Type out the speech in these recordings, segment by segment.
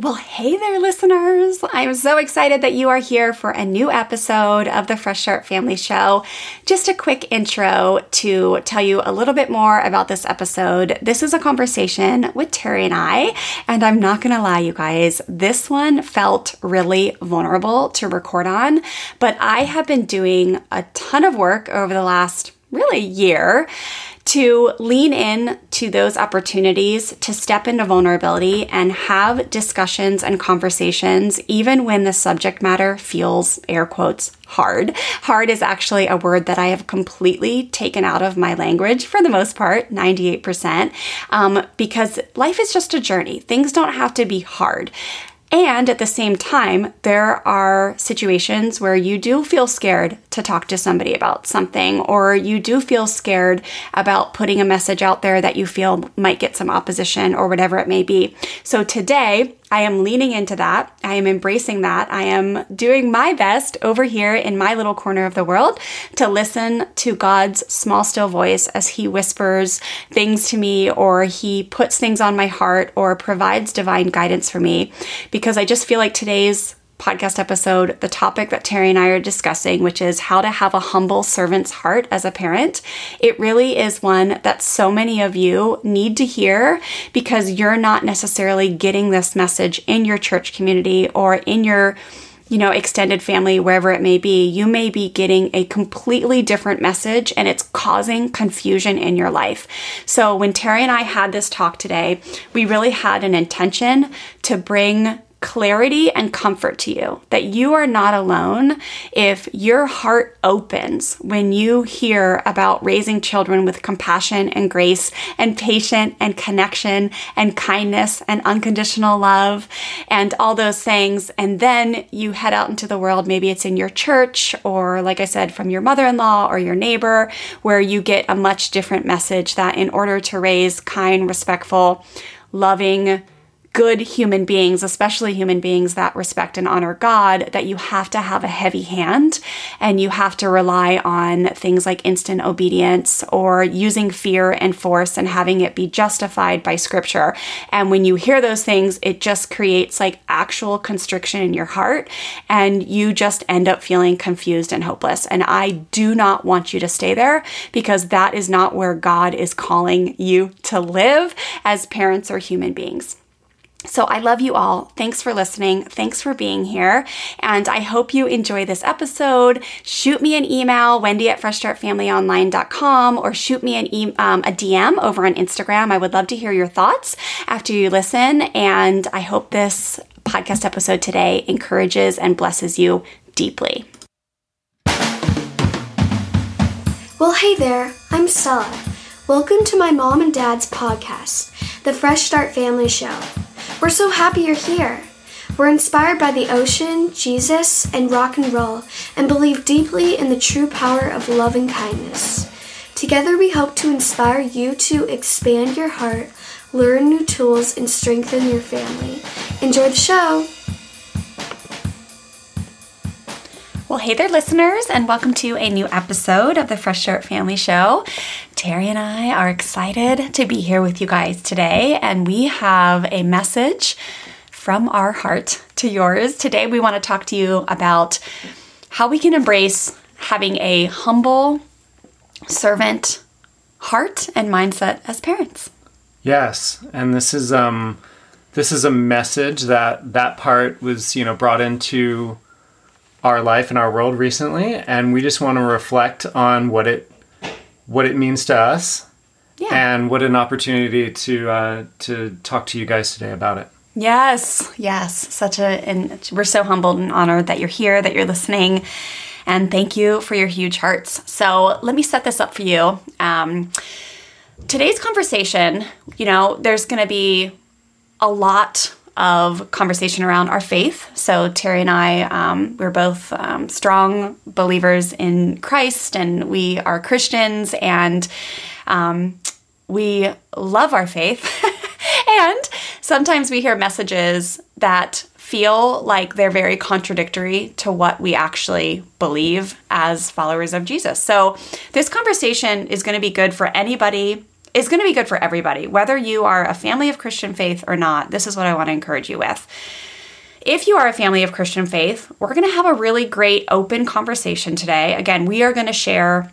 Well, hey there, listeners. I'm so excited that you are here for a new episode of the Fresh Start Family Show. Just a quick intro to tell you a little bit more about this episode. This is a conversation with Terry and I, and I'm not going to lie, you guys, this one felt really vulnerable to record on, but I have been doing a ton of work over the last really year to lean in to those opportunities to step into vulnerability and have discussions and conversations, even when the subject matter feels, air quotes, hard. Hard is actually a word that I have completely taken out of my language for the most part, 98%, um, because life is just a journey. Things don't have to be hard. And at the same time, there are situations where you do feel scared to talk to somebody about something, or you do feel scared about putting a message out there that you feel might get some opposition or whatever it may be. So today, I am leaning into that. I am embracing that. I am doing my best over here in my little corner of the world to listen to God's small, still voice as He whispers things to me, or He puts things on my heart, or provides divine guidance for me. Because I just feel like today's podcast episode the topic that Terry and I are discussing, which is how to have a humble servant's heart as a parent. It really is one that so many of you need to hear because you're not necessarily getting this message in your church community or in your you know, extended family, wherever it may be, you may be getting a completely different message and it's causing confusion in your life. So, when Terry and I had this talk today, we really had an intention to bring clarity and comfort to you that you are not alone if your heart opens when you hear about raising children with compassion and grace and patience and connection and kindness and unconditional love and all those things. And then you head out into the world. Maybe it's in your church or, like I said, from your mother in law or your neighbor, where you get a much different message that in order to raise kind, respectful, loving, good human beings, especially human beings that respect and honor God, that you have to have a heavy hand and you have to rely on things like instant obedience or using fear and force and having it be justified by scripture. And when you hear those things, it just creates like actual constriction in your heart and you just end up feeling confused and hopeless. And I do not want you to stay there because that is not where God is calling you to live as parents or human beings. So I love you all. Thanks for listening. Thanks for being here. And I hope you enjoy this episode. Shoot me an email, wendy at freshstartfamilyonline.com, or shoot me an e- um, a DM over on Instagram. I would love to hear your thoughts after you listen. And I hope this podcast episode today encourages and blesses you deeply. Well, hey there. I'm Stella. Welcome to my mom and dad's podcast, the Fresh Start Family Show. We're so happy you're here. We're inspired by the ocean, Jesus, and rock and roll, and believe deeply in the true power of love and kindness. Together, we hope to inspire you to expand your heart, learn new tools, and strengthen your family. Enjoy the show! Well, hey there, listeners, and welcome to a new episode of the Fresh Start Family Show. Terry and I are excited to be here with you guys today, and we have a message from our heart to yours. Today, we want to talk to you about how we can embrace having a humble servant heart and mindset as parents. Yes, and this is um this is a message that that part was, you know, brought into our life and our world recently, and we just want to reflect on what it what it means to us, yeah. and what an opportunity to uh, to talk to you guys today about it. Yes, yes, such a and we're so humbled and honored that you're here, that you're listening, and thank you for your huge hearts. So let me set this up for you. Um, today's conversation, you know, there's going to be a lot of conversation around our faith. So, Terry and I, um, we're both um, strong believers in Christ and we are Christians and um, we love our faith. and sometimes we hear messages that feel like they're very contradictory to what we actually believe as followers of Jesus. So, this conversation is going to be good for anybody, is going to be good for everybody, whether you are a family of Christian faith or not. This is what I want to encourage you with. If you are a family of Christian faith, we're going to have a really great open conversation today. Again, we are going to share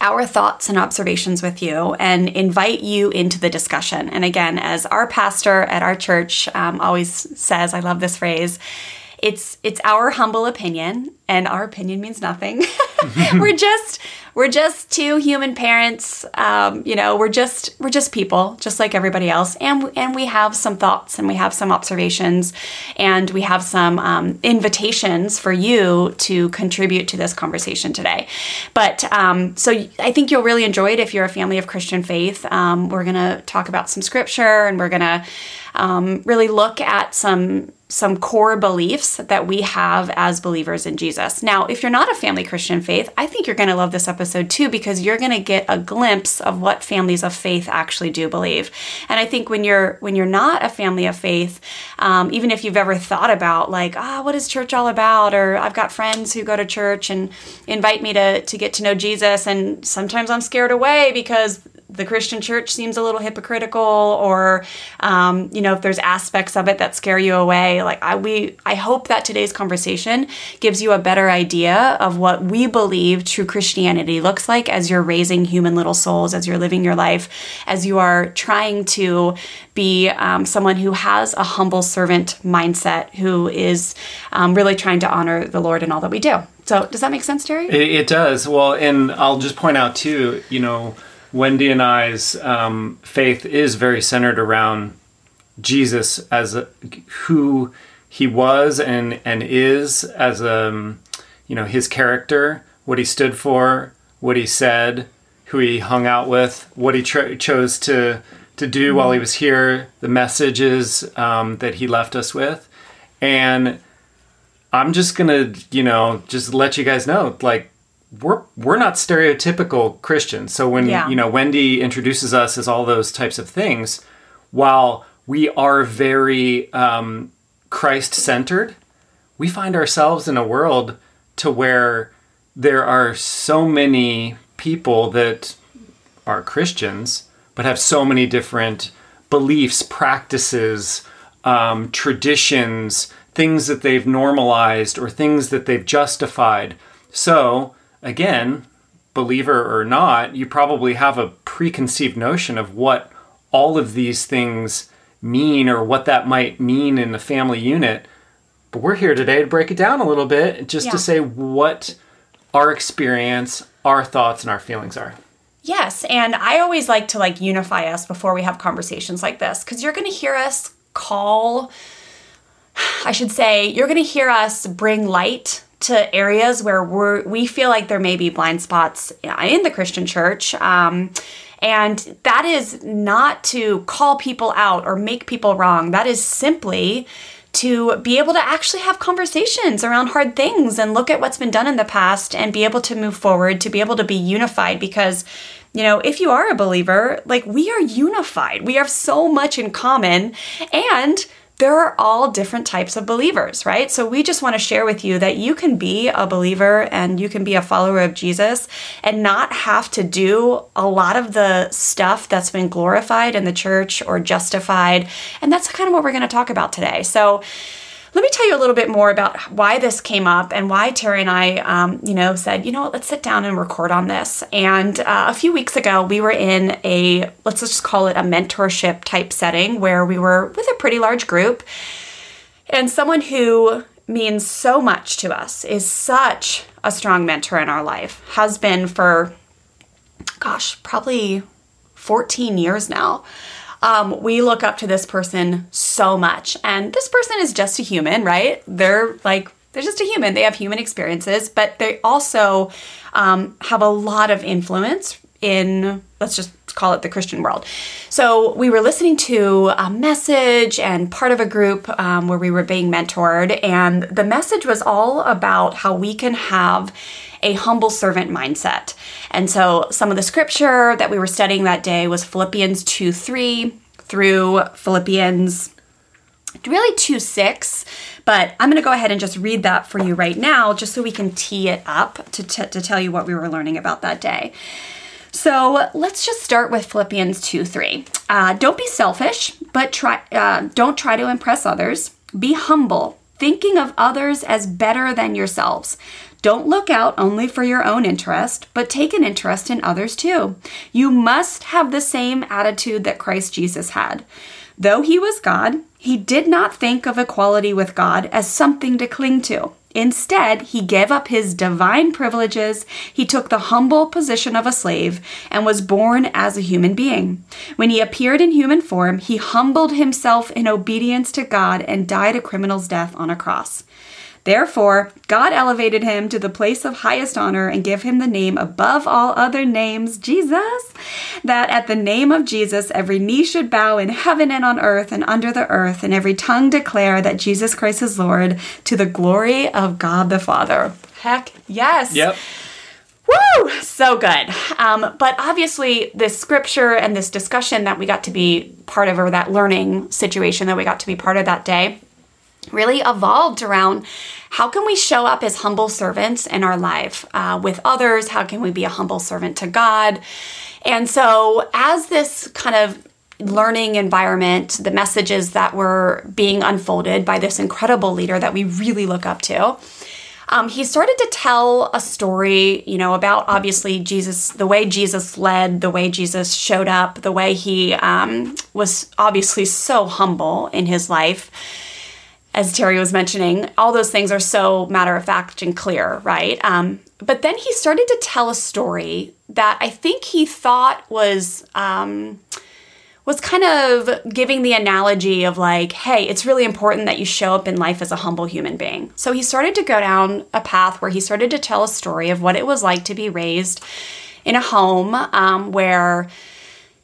our thoughts and observations with you and invite you into the discussion. And again, as our pastor at our church um, always says, I love this phrase. It's it's our humble opinion, and our opinion means nothing. we're just we're just two human parents. Um, you know, we're just we're just people, just like everybody else, and and we have some thoughts and we have some observations, and we have some um, invitations for you to contribute to this conversation today. But um, so I think you'll really enjoy it if you're a family of Christian faith. Um, we're gonna talk about some scripture, and we're gonna um, really look at some some core beliefs that we have as believers in Jesus. Now, if you're not a family Christian faith, I think you're going to love this episode too because you're going to get a glimpse of what families of faith actually do believe. And I think when you're when you're not a family of faith, um, even if you've ever thought about like, ah, oh, what is church all about? Or I've got friends who go to church and invite me to to get to know Jesus, and sometimes I'm scared away because the Christian church seems a little hypocritical, or um, you know, if there's aspects of it that scare you away. Like I, we, I hope that today's conversation gives you a better idea of what we believe true Christianity looks like as you're raising human little souls, as you're living your life, as you are trying to be um, someone who has a humble servant mindset, who is um, really trying to honor the Lord in all that we do. So, does that make sense, Terry? It, it does. Well, and I'll just point out too, you know Wendy and I's um, faith is very centered around Jesus as a, who he was and and is as a um, you know his character, what he stood for, what he said, who he hung out with, what he cho- chose to to do mm-hmm. while he was here, the messages um, that he left us with, and I'm just gonna you know just let you guys know like we're we're not stereotypical Christians. So when yeah. you know Wendy introduces us as all those types of things, while we are very um, Christ centered, we find ourselves in a world to where there are so many people that are Christians but have so many different beliefs, practices, um, traditions, things that they've normalized or things that they've justified. So again, believer or not, you probably have a preconceived notion of what all of these things mean or what that might mean in the family unit. But we're here today to break it down a little bit just yeah. to say what our experience, our thoughts and our feelings are. Yes, and I always like to like unify us before we have conversations like this cuz you're going to hear us call I should say you're going to hear us bring light to areas where we're, we feel like there may be blind spots in the Christian church. Um, and that is not to call people out or make people wrong. That is simply to be able to actually have conversations around hard things and look at what's been done in the past and be able to move forward, to be able to be unified. Because, you know, if you are a believer, like we are unified, we have so much in common. And there are all different types of believers, right? So we just want to share with you that you can be a believer and you can be a follower of Jesus and not have to do a lot of the stuff that's been glorified in the church or justified. And that's kind of what we're going to talk about today. So, let me tell you a little bit more about why this came up and why Terry and I, um, you know, said, you know what, let's sit down and record on this. And uh, a few weeks ago, we were in a, let's just call it a mentorship type setting where we were with a pretty large group. And someone who means so much to us is such a strong mentor in our life, has been for, gosh, probably 14 years now um, we look up to this person so much. And this person is just a human, right? They're like, they're just a human. They have human experiences, but they also um, have a lot of influence in, let's just call it the Christian world. So we were listening to a message and part of a group um, where we were being mentored, and the message was all about how we can have a humble servant mindset. And so some of the scripture that we were studying that day was Philippians 2 3 through Philippians really 2 6 but i'm going to go ahead and just read that for you right now just so we can tee it up to, t- to tell you what we were learning about that day. So let's just start with philippians 2 3 uh, don't be selfish but try uh, don't try to impress others. Be humble thinking of others as better than yourselves don't look out only for your own interest, but take an interest in others too. You must have the same attitude that Christ Jesus had. Though he was God, he did not think of equality with God as something to cling to. Instead, he gave up his divine privileges, he took the humble position of a slave, and was born as a human being. When he appeared in human form, he humbled himself in obedience to God and died a criminal's death on a cross. Therefore, God elevated him to the place of highest honor and gave him the name above all other names, Jesus, that at the name of Jesus every knee should bow in heaven and on earth and under the earth, and every tongue declare that Jesus Christ is Lord to the glory of God the Father. Heck yes. Yep. Woo! So good. Um, but obviously, this scripture and this discussion that we got to be part of, or that learning situation that we got to be part of that day, really evolved around how can we show up as humble servants in our life uh, with others? How can we be a humble servant to God? And so, as this kind of learning environment, the messages that were being unfolded by this incredible leader that we really look up to, um, he started to tell a story, you know, about obviously Jesus, the way Jesus led, the way Jesus showed up, the way he um, was obviously so humble in his life as Terry was mentioning, all those things are so matter of fact and clear, right? Um, but then he started to tell a story that I think he thought was um, was kind of giving the analogy of like, hey, it's really important that you show up in life as a humble human being. So he started to go down a path where he started to tell a story of what it was like to be raised in a home um, where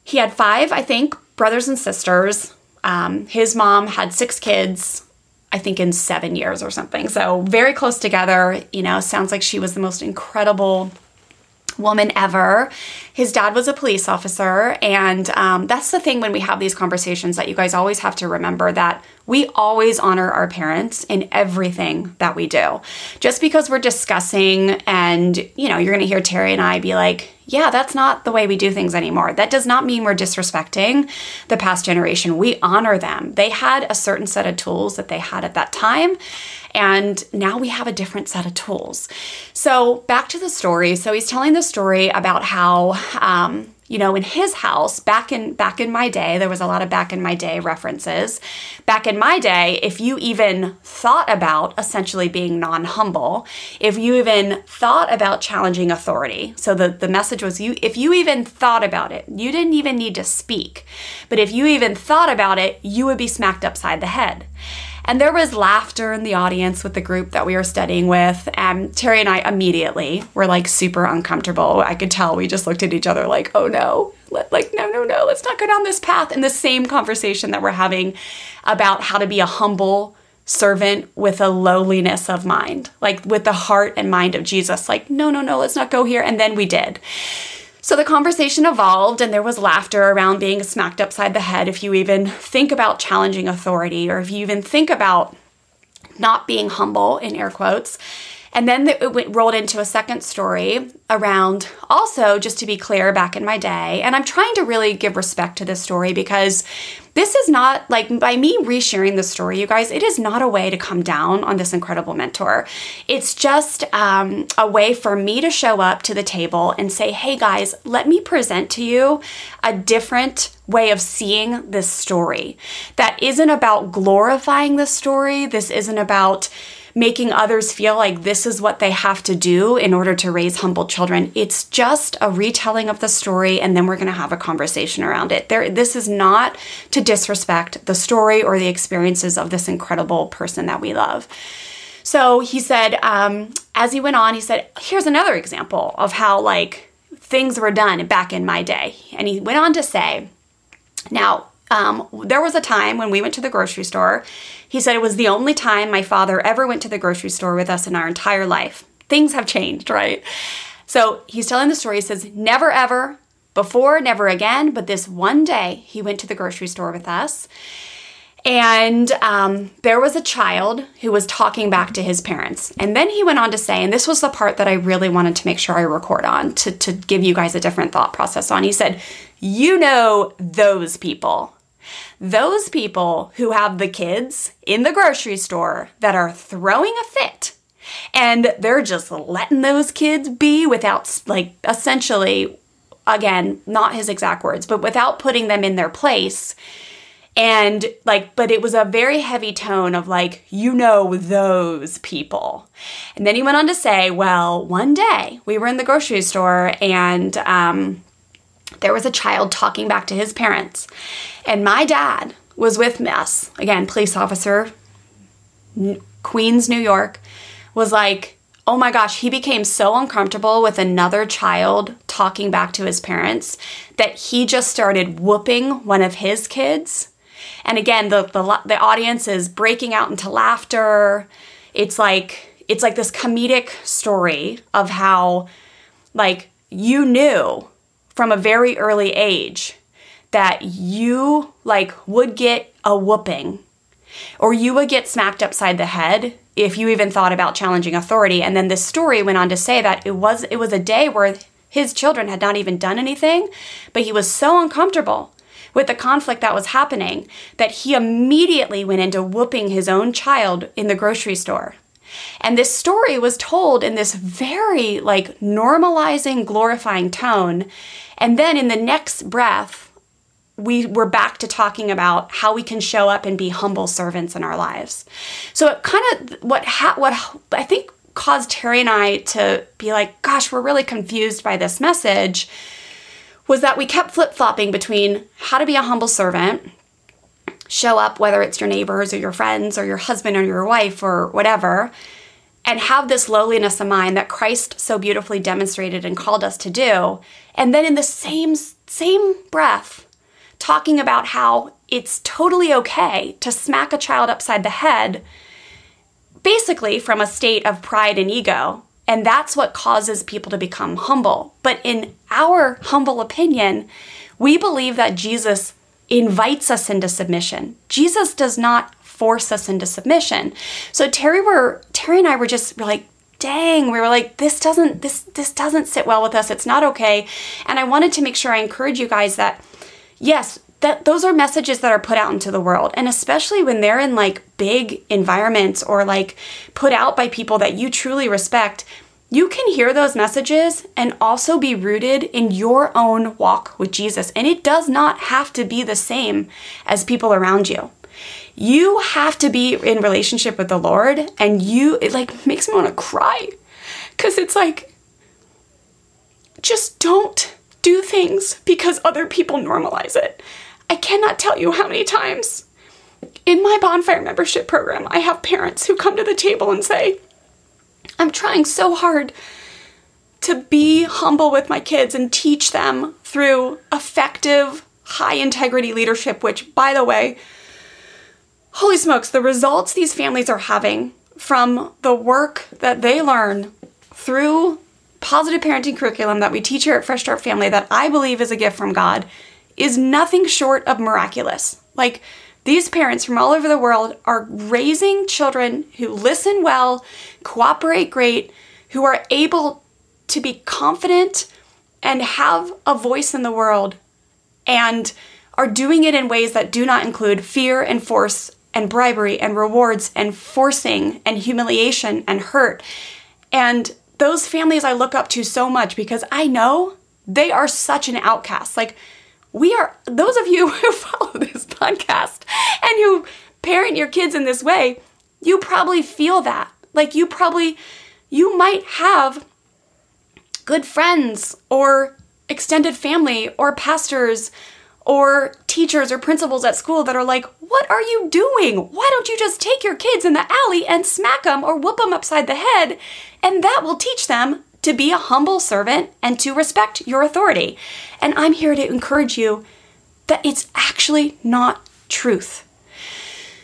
he had five, I think, brothers and sisters. Um, his mom had six kids I think in seven years or something. So very close together. You know, sounds like she was the most incredible woman ever. His dad was a police officer. And um, that's the thing when we have these conversations that you guys always have to remember that we always honor our parents in everything that we do. Just because we're discussing and, you know, you're going to hear Terry and I be like, yeah, that's not the way we do things anymore. That does not mean we're disrespecting the past generation. We honor them. They had a certain set of tools that they had at that time. And now we have a different set of tools. So, back to the story. So, he's telling the story about how um, you know in his house back in back in my day there was a lot of back in my day references. Back in my day if you even thought about essentially being non-humble if you even thought about challenging authority so the, the message was you if you even thought about it you didn't even need to speak but if you even thought about it you would be smacked upside the head and there was laughter in the audience with the group that we were studying with. And Terry and I immediately were like super uncomfortable. I could tell we just looked at each other like, oh no, like, no, no, no, let's not go down this path. And the same conversation that we're having about how to be a humble servant with a lowliness of mind, like with the heart and mind of Jesus. Like, no, no, no, let's not go here. And then we did. So the conversation evolved, and there was laughter around being smacked upside the head if you even think about challenging authority or if you even think about not being humble, in air quotes. And then it went, rolled into a second story around also, just to be clear, back in my day. And I'm trying to really give respect to this story because this is not like by me resharing the story, you guys, it is not a way to come down on this incredible mentor. It's just um, a way for me to show up to the table and say, hey guys, let me present to you a different way of seeing this story that isn't about glorifying the story. This isn't about making others feel like this is what they have to do in order to raise humble children. It's just a retelling of the story, and then we're going to have a conversation around it. There, this is not to disrespect the story or the experiences of this incredible person that we love. So he said, um, as he went on, he said, here's another example of how, like, things were done back in my day. And he went on to say, now, um, there was a time when we went to the grocery store. He said it was the only time my father ever went to the grocery store with us in our entire life. Things have changed, right? So he's telling the story. He says, Never ever, before, never again, but this one day he went to the grocery store with us. And um, there was a child who was talking back to his parents. And then he went on to say, and this was the part that I really wanted to make sure I record on to, to give you guys a different thought process on. He said, You know those people. Those people who have the kids in the grocery store that are throwing a fit and they're just letting those kids be without, like, essentially, again, not his exact words, but without putting them in their place. And like but it was a very heavy tone of like you know those people. And then he went on to say well one day we were in the grocery store and um, there was a child talking back to his parents and my dad was with us again police officer queens new york was like oh my gosh, he became so uncomfortable with another child talking back to his parents that he just started whooping one of his kids and again, the, the, the audience is breaking out into laughter. It's like, it's like this comedic story of how, like, you knew from a very early age that you, like, would get a whooping or you would get smacked upside the head if you even thought about challenging authority and then this story went on to say that it was it was a day where his children had not even done anything but he was so uncomfortable with the conflict that was happening that he immediately went into whooping his own child in the grocery store. And this story was told in this very like normalizing, glorifying tone. And then in the next breath, we were back to talking about how we can show up and be humble servants in our lives. So it kind of what ha- what I think caused Terry and I to be like, gosh, we're really confused by this message was that we kept flip flopping between how to be a humble servant, show up, whether it's your neighbors or your friends or your husband or your wife or whatever, and have this lowliness of mind that Christ so beautifully demonstrated and called us to do. And then in the same same breath, talking about how it's totally okay to smack a child upside the head, basically from a state of pride and ego, and that's what causes people to become humble. But in our humble opinion, we believe that Jesus invites us into submission. Jesus does not force us into submission. So Terry were Terry and I were just like, dang, we were like, this doesn't this this doesn't sit well with us. It's not okay. And I wanted to make sure I encourage you guys that yes, that those are messages that are put out into the world and especially when they're in like big environments or like put out by people that you truly respect you can hear those messages and also be rooted in your own walk with Jesus. And it does not have to be the same as people around you. You have to be in relationship with the Lord, and you, it like makes me want to cry because it's like, just don't do things because other people normalize it. I cannot tell you how many times in my bonfire membership program I have parents who come to the table and say, I'm trying so hard to be humble with my kids and teach them through effective, high integrity leadership, which, by the way, holy smokes, the results these families are having from the work that they learn through positive parenting curriculum that we teach here at Fresh Start Family that I believe is a gift from God is nothing short of miraculous. Like, these parents from all over the world are raising children who listen well, cooperate great, who are able to be confident and have a voice in the world and are doing it in ways that do not include fear and force and bribery and rewards and forcing and humiliation and hurt. And those families I look up to so much because I know they are such an outcast. Like, we are, those of you who follow this podcast and who parent your kids in this way, you probably feel that. Like you probably, you might have good friends or extended family or pastors or teachers or principals at school that are like, What are you doing? Why don't you just take your kids in the alley and smack them or whoop them upside the head? And that will teach them to be a humble servant and to respect your authority. And I'm here to encourage you that it's actually not truth.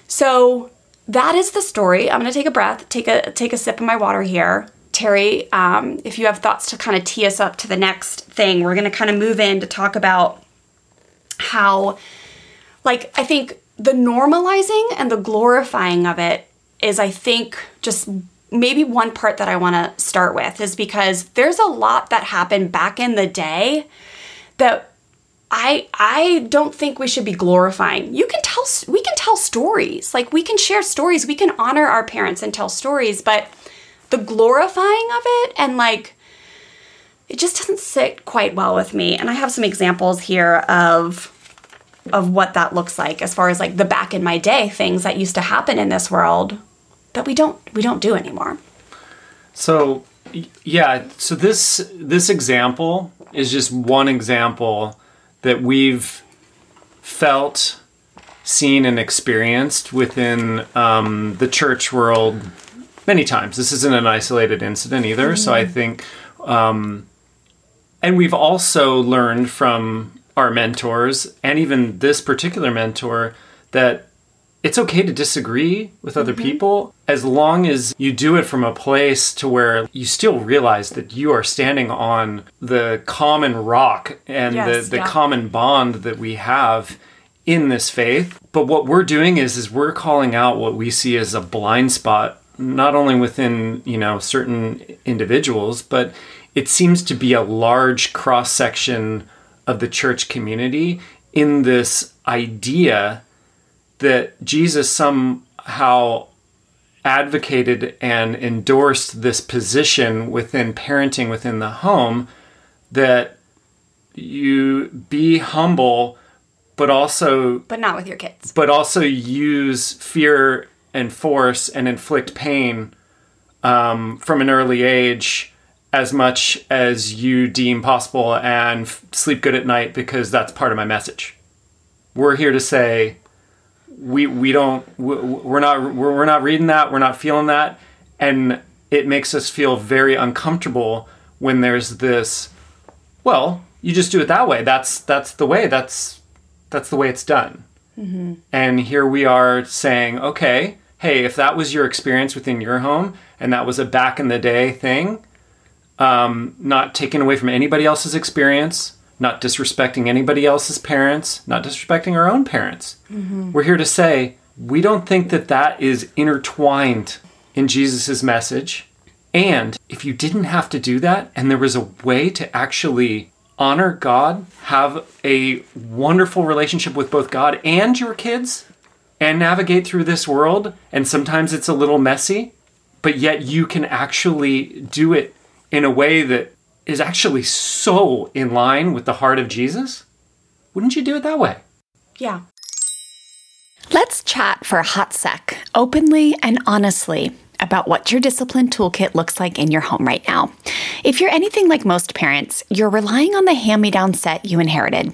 So that is the story. I'm to take a breath, take a take a sip of my water here. Terry, um, if you have thoughts to kind of tee us up to the next thing, we're to kind of move in to talk about how, like, I think the normalizing and the glorifying of it is, I think, just maybe one part that I want to start with is because there's a lot that happened back in the day that I I don't think we should be glorifying. You can tell we can tell stories. Like we can share stories. We can honor our parents and tell stories, but the glorifying of it and like it just doesn't sit quite well with me. And I have some examples here of of what that looks like as far as like the back in my day things that used to happen in this world that we don't we don't do anymore. So yeah, so this this example is just one example that we've felt, seen, and experienced within um, the church world many times. This isn't an isolated incident either. Mm-hmm. So I think, um, and we've also learned from our mentors and even this particular mentor that it's okay to disagree with other mm-hmm. people as long as you do it from a place to where you still realize that you are standing on the common rock and yes, the, the yeah. common bond that we have in this faith but what we're doing is is we're calling out what we see as a blind spot not only within you know certain individuals but it seems to be a large cross section of the church community in this idea that Jesus somehow advocated and endorsed this position within parenting within the home that you be humble but also but not with your kids. but also use fear and force and inflict pain um, from an early age as much as you deem possible and f- sleep good at night because that's part of my message. We're here to say we we don't we're not we're not reading that we're not feeling that and it makes us feel very uncomfortable when there's this well you just do it that way. That's that's the way that's that's the way it's done. Mm-hmm. and here we are saying okay hey if that was your experience within your home and that was a back in the day thing um, not taken away from anybody else's experience not disrespecting anybody else's parents, not disrespecting our own parents. Mm-hmm. We're here to say we don't think that that is intertwined in Jesus' message. And if you didn't have to do that and there was a way to actually honor God, have a wonderful relationship with both God and your kids, and navigate through this world, and sometimes it's a little messy, but yet you can actually do it in a way that is actually so in line with the heart of Jesus, wouldn't you do it that way? Yeah. Let's chat for a hot sec, openly and honestly, about what your discipline toolkit looks like in your home right now. If you're anything like most parents, you're relying on the hand me down set you inherited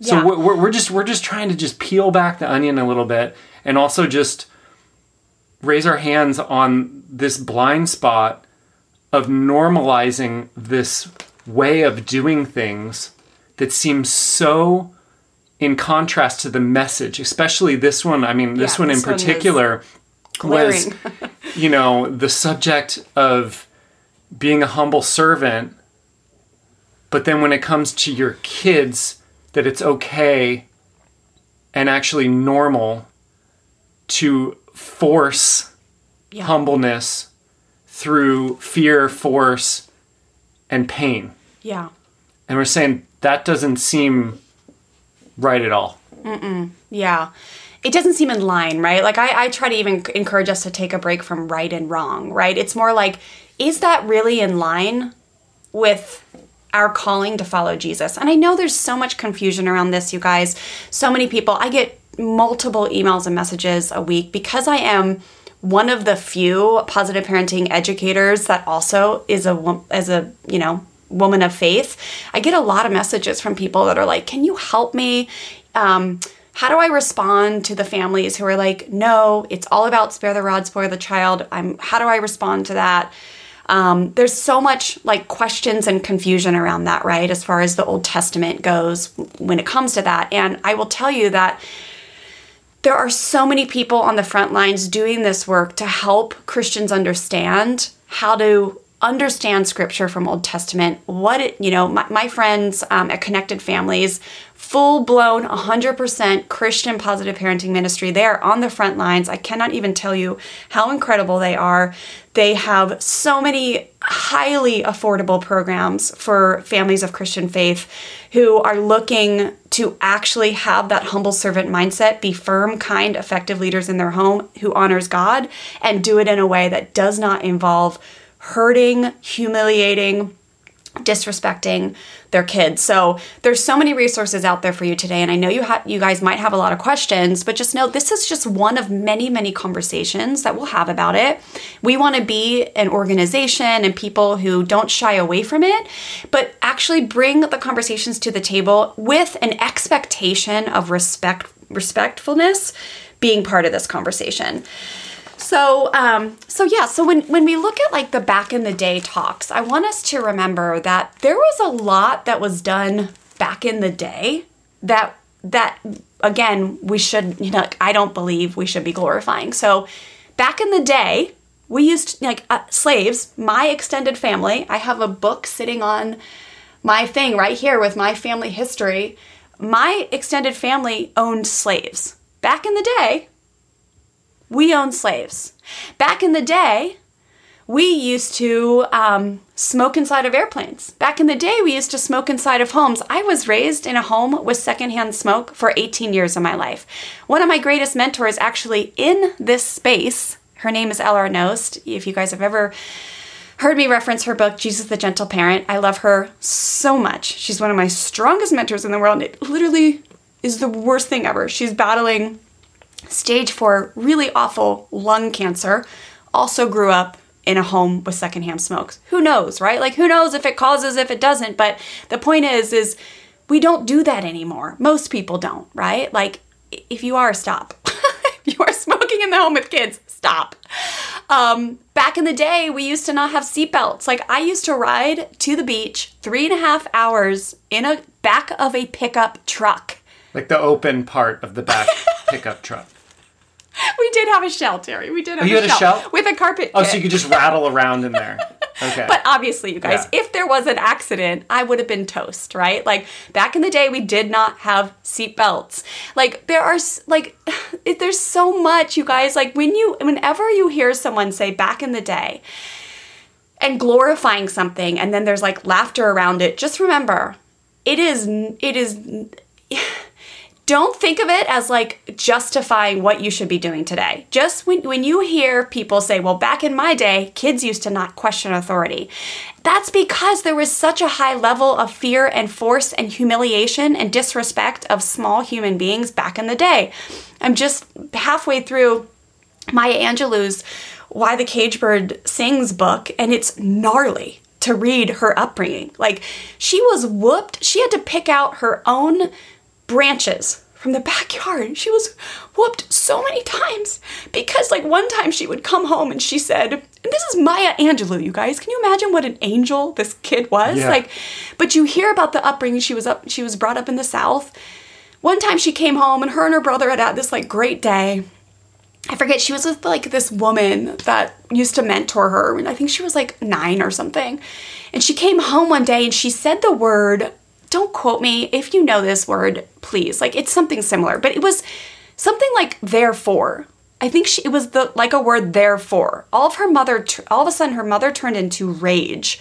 So yeah. we're, we're just we're just trying to just peel back the onion a little bit and also just raise our hands on this blind spot of normalizing this way of doing things that seems so in contrast to the message, especially this one. I mean, this yeah, one this in particular was, you know, the subject of being a humble servant. But then when it comes to your kids, that it's okay and actually normal to force yeah. humbleness through fear, force, and pain. Yeah. And we're saying that doesn't seem right at all. Mm-mm. Yeah. It doesn't seem in line, right? Like, I, I try to even encourage us to take a break from right and wrong, right? It's more like, is that really in line with our calling to follow Jesus. And I know there's so much confusion around this, you guys. So many people, I get multiple emails and messages a week because I am one of the few positive parenting educators that also is a as a, you know, woman of faith. I get a lot of messages from people that are like, "Can you help me?" Um, how do I respond to the families who are like, no, it's all about spare the rod, spoil the child? I'm how do I respond to that? Um, there's so much like questions and confusion around that, right? As far as the Old Testament goes when it comes to that. And I will tell you that there are so many people on the front lines doing this work to help Christians understand how to understand scripture from Old Testament, what it, you know, my, my friends um, at Connected Families, full blown 100% Christian positive parenting ministry. They are on the front lines. I cannot even tell you how incredible they are. They have so many highly affordable programs for families of Christian faith who are looking to actually have that humble servant mindset, be firm, kind, effective leaders in their home who honors God, and do it in a way that does not involve hurting, humiliating, disrespecting their kids. So there's so many resources out there for you today and I know you have you guys might have a lot of questions, but just know this is just one of many many conversations that we'll have about it. We want to be an organization and people who don't shy away from it, but actually bring the conversations to the table with an expectation of respect respectfulness being part of this conversation. So, um, so yeah, so when, when we look at like the back in the day talks, I want us to remember that there was a lot that was done back in the day that, that again, we should, you know, I don't believe we should be glorifying. So back in the day, we used like uh, slaves, my extended family. I have a book sitting on my thing right here with my family history. My extended family owned slaves. Back in the day, we owned slaves. Back in the day, we used to um, smoke inside of airplanes. Back in the day, we used to smoke inside of homes. I was raised in a home with secondhand smoke for 18 years of my life. One of my greatest mentors, actually, in this space, her name is L.R. Knost. If you guys have ever heard me reference her book, Jesus the Gentle Parent, I love her so much. She's one of my strongest mentors in the world. It literally is the worst thing ever. She's battling stage four, really awful lung cancer, also grew up in a home with secondhand smokes. Who knows, right? Like who knows if it causes, if it doesn't. But the point is, is we don't do that anymore. Most people don't, right? Like if you are, stop. if you are smoking in the home with kids, stop. Um, back in the day, we used to not have seatbelts. Like I used to ride to the beach three and a half hours in a back of a pickup truck Like the open part of the back pickup truck. We did have a shell, Terry. We did have Oh, you a, had a shell, shell? with a carpet. Oh, kit. so you could just rattle around in there. Okay. But obviously, you guys, Yeah. if there was an accident, I would have been toast, right? Like back in the day, we did not have seat belts. Like there are like it, there's so much, you guys. Like when you whenever you hear someone say back in the day and glorifying something, and then there's like laughter around it, just remember, it is it is. don't think of it as like justifying what you should be doing today. Just when, when you hear people say, well, back in my day, kids used to not question authority, that's because there was such a high level of fear and force and humiliation and disrespect of small human beings back in the day. I'm just halfway through Maya Angelou's Why the Cage Bird Sings book, and it's gnarly to read her upbringing. Like, she was whooped. She had to pick out her own branches from the backyard. She was whooped so many times because, like, one time she would come home and she said, and this is Maya Angelou, you guys. Can you imagine what an angel this kid was? Yeah. Like, but you hear about the upbringing. She was up, she was brought up in the South. One time she came home and her and her brother had had this like great day. I forget, she was with like this woman that used to mentor her, and I think she was like nine or something. And she came home one day and she said the word, don't quote me, if you know this word, please. Like it's something similar, but it was something like therefore. I think she, it was the like a word therefore. All of her mother, all of a sudden, her mother turned into rage.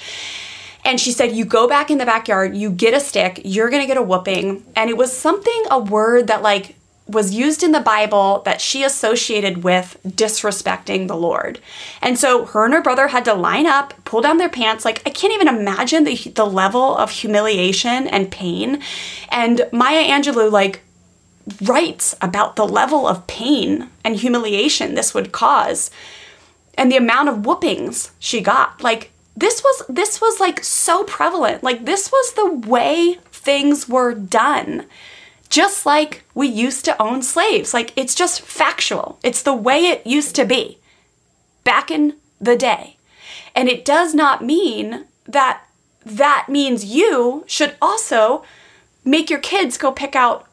And she said, You go back in the backyard, you get a stick, you're gonna get a whooping. And it was something, a word that like was used in the Bible that she associated with disrespecting the Lord. And so her and her brother had to line up, pull down their pants. Like, I can't even imagine the, the level of humiliation and pain. And Maya Angelou, like, writes about the level of pain and humiliation this would cause and the amount of whoopings she got like this was this was like so prevalent like this was the way things were done just like we used to own slaves like it's just factual it's the way it used to be back in the day and it does not mean that that means you should also make your kids go pick out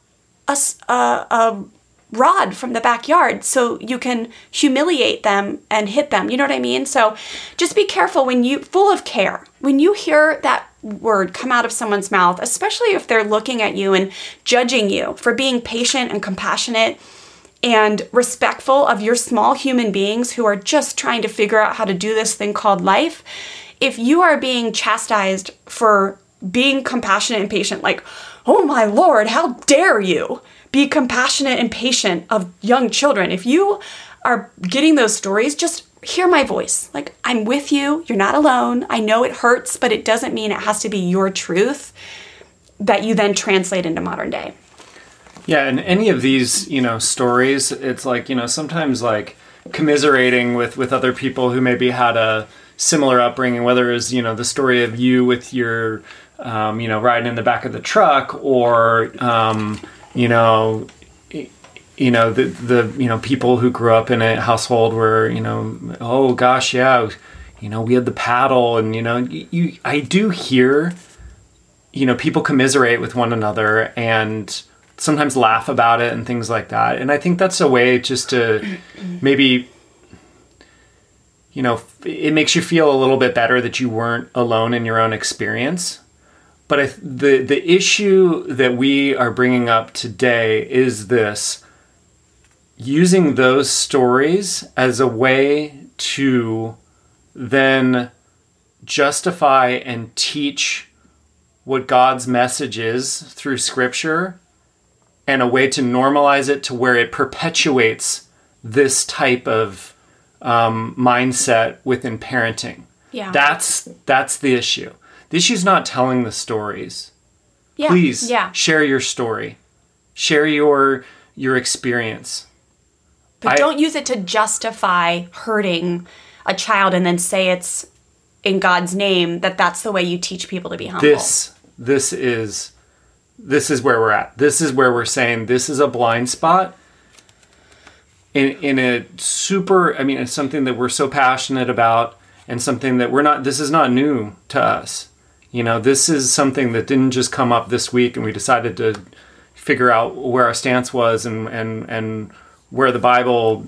a a rod from the backyard so you can humiliate them and hit them. You know what I mean? So just be careful when you, full of care, when you hear that word come out of someone's mouth, especially if they're looking at you and judging you for being patient and compassionate and respectful of your small human beings who are just trying to figure out how to do this thing called life. If you are being chastised for being compassionate and patient, like, oh my lord, how dare you be compassionate and patient of young children? If you are getting those stories, just hear my voice. Like, I'm with you. You're not alone. I know it hurts, but it doesn't mean it has to be your truth that you then translate into modern day. Yeah, and any of these, you know, stories, it's like, you know, sometimes like commiserating with with other people who maybe had a similar upbringing, whether it's, you know, the story of you with your um, you know, riding in the back of the truck or um, you know, you know, the the you know, people who grew up in a household where, you know, oh gosh, yeah, you know, we had the paddle and you know, you, you I do hear you know people commiserate with one another and sometimes laugh about it and things like that. And i think that's a way just to maybe you know it makes you feel a little bit better that you weren't alone in your own experience. But I, the the issue that we are bringing up today is this using those stories as a way to then justify and teach what God's message is through scripture and a way to normalize it to where it perpetuates this type of um, mindset within parenting. Yeah. That's that's the issue. The issue is not telling the stories. Yeah. Please Yeah. share your story. Share your your experience. But I- don't use it to justify hurting a child and then say it's in God's name that that's the way you teach people to be humble. This this is this is where we're at. This is where we're saying this is a blind spot. In in a super I mean it's something that we're so passionate about and something that we're not this is not new to us. You know, this is something that didn't just come up this week and we decided to figure out where our stance was and and and where the Bible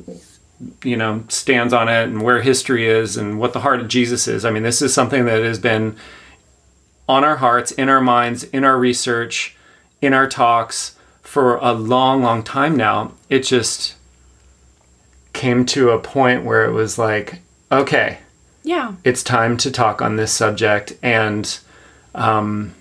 you know stands on it and where history is and what the heart of Jesus is. I mean, this is something that has been on our hearts, in our minds, in our research, in our talks for a long, long time now. It just came to a point where it was like, okay, Yeah. it's time to talk on this subject, and um,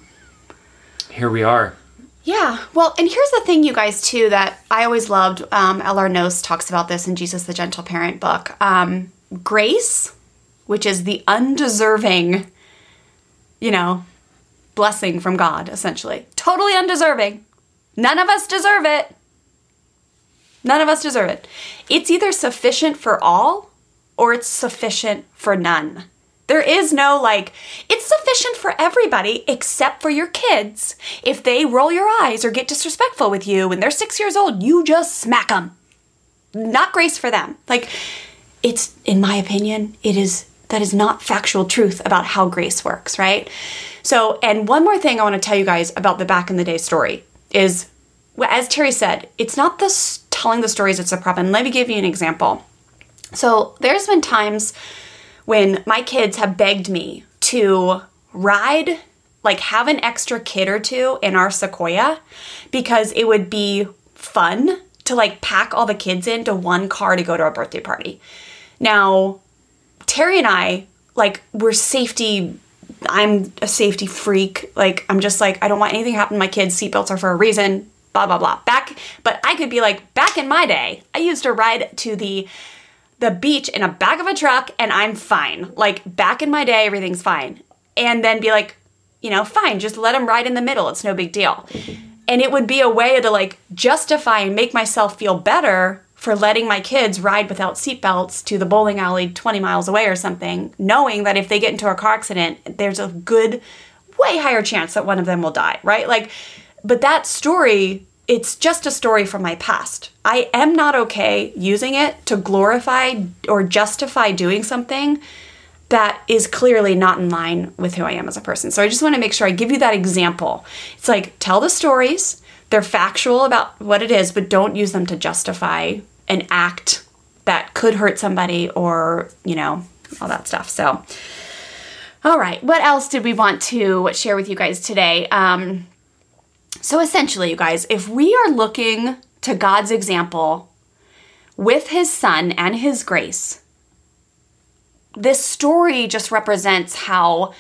here we are. Yeah. Well, and here's the thing, you guys, too, that I always loved. Um, L.R. Knost talks about this in Jesus the Gentle Parent book. Um, grace, which is the undeserving, you know, blessing from God, essentially. Totally undeserving. None of us deserve it. None of us deserve it. It's either sufficient for all or it's sufficient for none. There is no like, it's sufficient for everybody except for your kids. If they roll your eyes or get disrespectful with you when they're six years old, you just smack them. Not grace for them. Like, it's, in my opinion, it is, that is not factual truth about how grace works, right? So, and one more thing I want to tell you guys about the back in the day story is, as Terry said, it's not the telling the stories that's a problem. Let me give you an example. So there's been times when my kids have begged me to ride, like have an extra kid or two in our Sequoia because it would be fun to like pack all the kids into one car to go to our birthday party. Now, Terry and I, like, we're safety. I'm a safety freak. Like, I'm just like, I don't want anything to happen to my kids. Seatbelts are for a reason. Blah blah blah. Back, but I could be like, back in my day, I used to ride to the the beach in a back of a truck and I'm fine. Like back in my day, everything's fine. And then be like, you know, fine, just let them ride in the middle. It's no big deal. And it would be a way to like justify and make myself feel better for letting my kids ride without seatbelts to the bowling alley 20 miles away or something, knowing that if they get into a car accident, there's a good, way higher chance that one of them will die, right? Like, but that story it's just a story from my past. I am not okay using it to glorify or justify doing something that is clearly not in line with who I am as a person. So I just want to make sure I give you that example. It's like tell the stories, they're factual about what it is, but don't use them to justify an act that could hurt somebody or, you know, all that stuff. So, all right, what else did we want to share with you guys today? Um, so essentially, you guys, if we are looking to God's example with his son and his grace, this story just represents how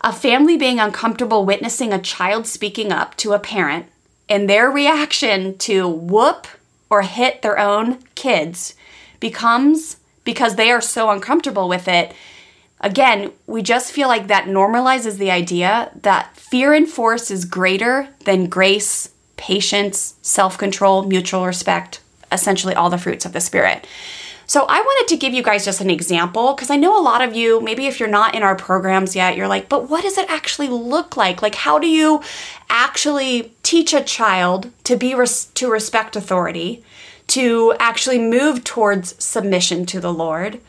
a family being uncomfortable witnessing a child speaking up to a parent and their reaction to whoop or hit their own kids becomes because they are so uncomfortable with it again, we just feel like that normalizes the idea that fear and force is greater than grace, patience, self control, mutual respect, essentially all the fruits of the Spirit. So, I wanted to give you guys just an example because I know a lot of you, maybe if you're not in our programs yet, you're like, but what does it actually look like? Like, how do you actually teach a child to be res- to respect authority, to actually move towards submission to the Lord?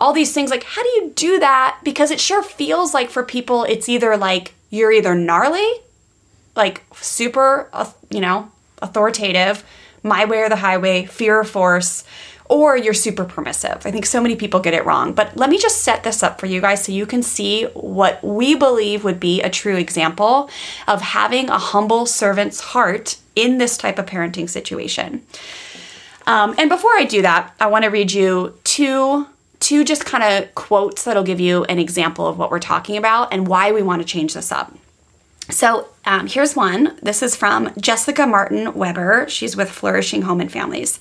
All these things like how do you do that? Because it sure feels like for people it's either like you're either gnarly like super you know authoritative my way or the highway fear or force or you're super permissive. I think so many people get it wrong. But let me just set this up for you guys so you can see what we believe would be a true example of having a humble servant's heart in this type of parenting situation. Um, and before i do that i want to read you two two just kind of quotes that'll give you an example of what we're talking about and why we want to change this up. So um, here's one. This is from Jessica Martin Weber. She's with Flourishing Home and Families.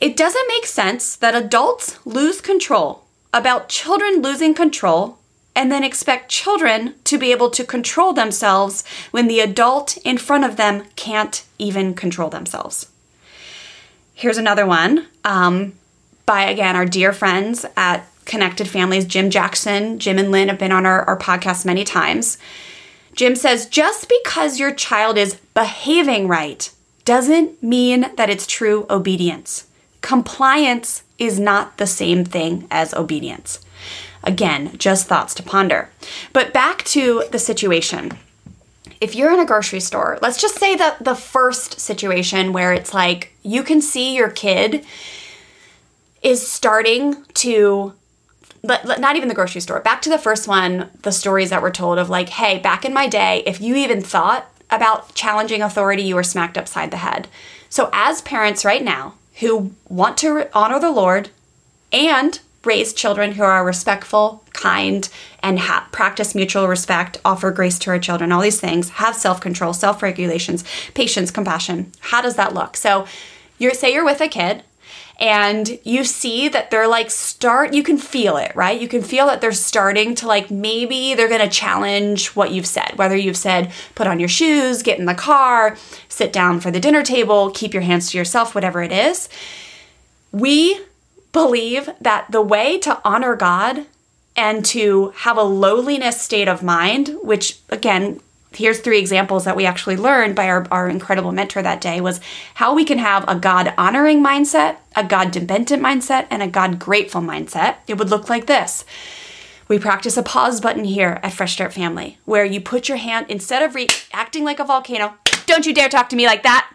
It doesn't make sense that adults lose control about children losing control and then expect children to be able to control themselves when the adult in front of them can't even control themselves. Here's another one. Um, by again our dear friends at Connected Families, Jim Jackson. Jim and Lynn have been on our, our podcast many times. Jim says, just because your child is behaving right doesn't mean that it's true obedience. Compliance is not the same thing as obedience. Again, just thoughts to ponder. But back to the situation. if you're in a grocery store, let's just say that the first situation where it's like you can see your kid is starting to but not even the grocery store. Back to the first one, the stories that were told of like, hey, back in my day, if you even thought about challenging authority, you were smacked upside the head. So, as parents right now who want to honor the Lord and raise children who are respectful, kind, and ha- practice mutual respect, offer grace to our children, all these things, have self control, self regulations, patience, compassion. How does that look? So, you say you're with a kid and you see that they're like start you can feel it right? You can feel that they're starting to like maybe they're going to challenge what you've said. Whether you've said put on your shoes get in the car sit down for the dinner table keep your hands to yourself whatever it is we believe that the way to honor god and to have a lowliness state of mind which again here's three examples that we actually learned by our, our incredible mentor that day was how we can have a God honoring mindset, a God dependent mindset, and a God grateful mindset. It would look like this. We practice a pause button here at Fresh Start Family, where you put your hand, instead of re- acting like a volcano, don't you dare talk to me like that.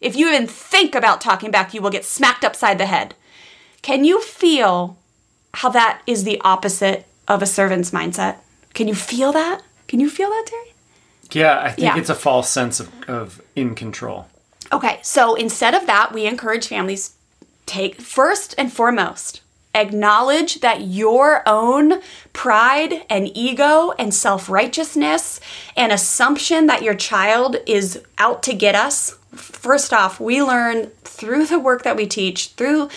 If you even think about talking back, you will get smacked upside the head. Can you feel how that is the opposite of a servant's mindset? Can you feel that? Can you feel that, Terry? Yeah, I think Yeah. it's a false sense of, of in control. Okay, so instead of that, we encourage families take first and foremost acknowledge that your own pride and ego and self-righteousness and assumption that your child is out to get us. First off, we learn through the work that we teach, through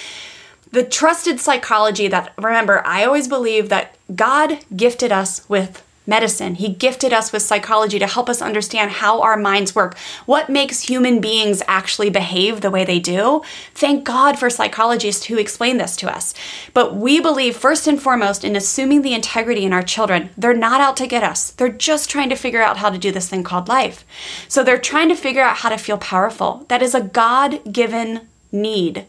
the trusted psychology that remember, I always believe that God gifted us with medicine. He gifted us with psychology to help us understand how our minds work, what makes human beings actually behave the way they do. Thank God for psychologists who explain this to us. But we believe, first and foremost, in assuming the integrity in our children. They're not out to get us, they're just trying to figure out how to do this thing called life. So they're trying to figure out how to feel powerful. That is a God given need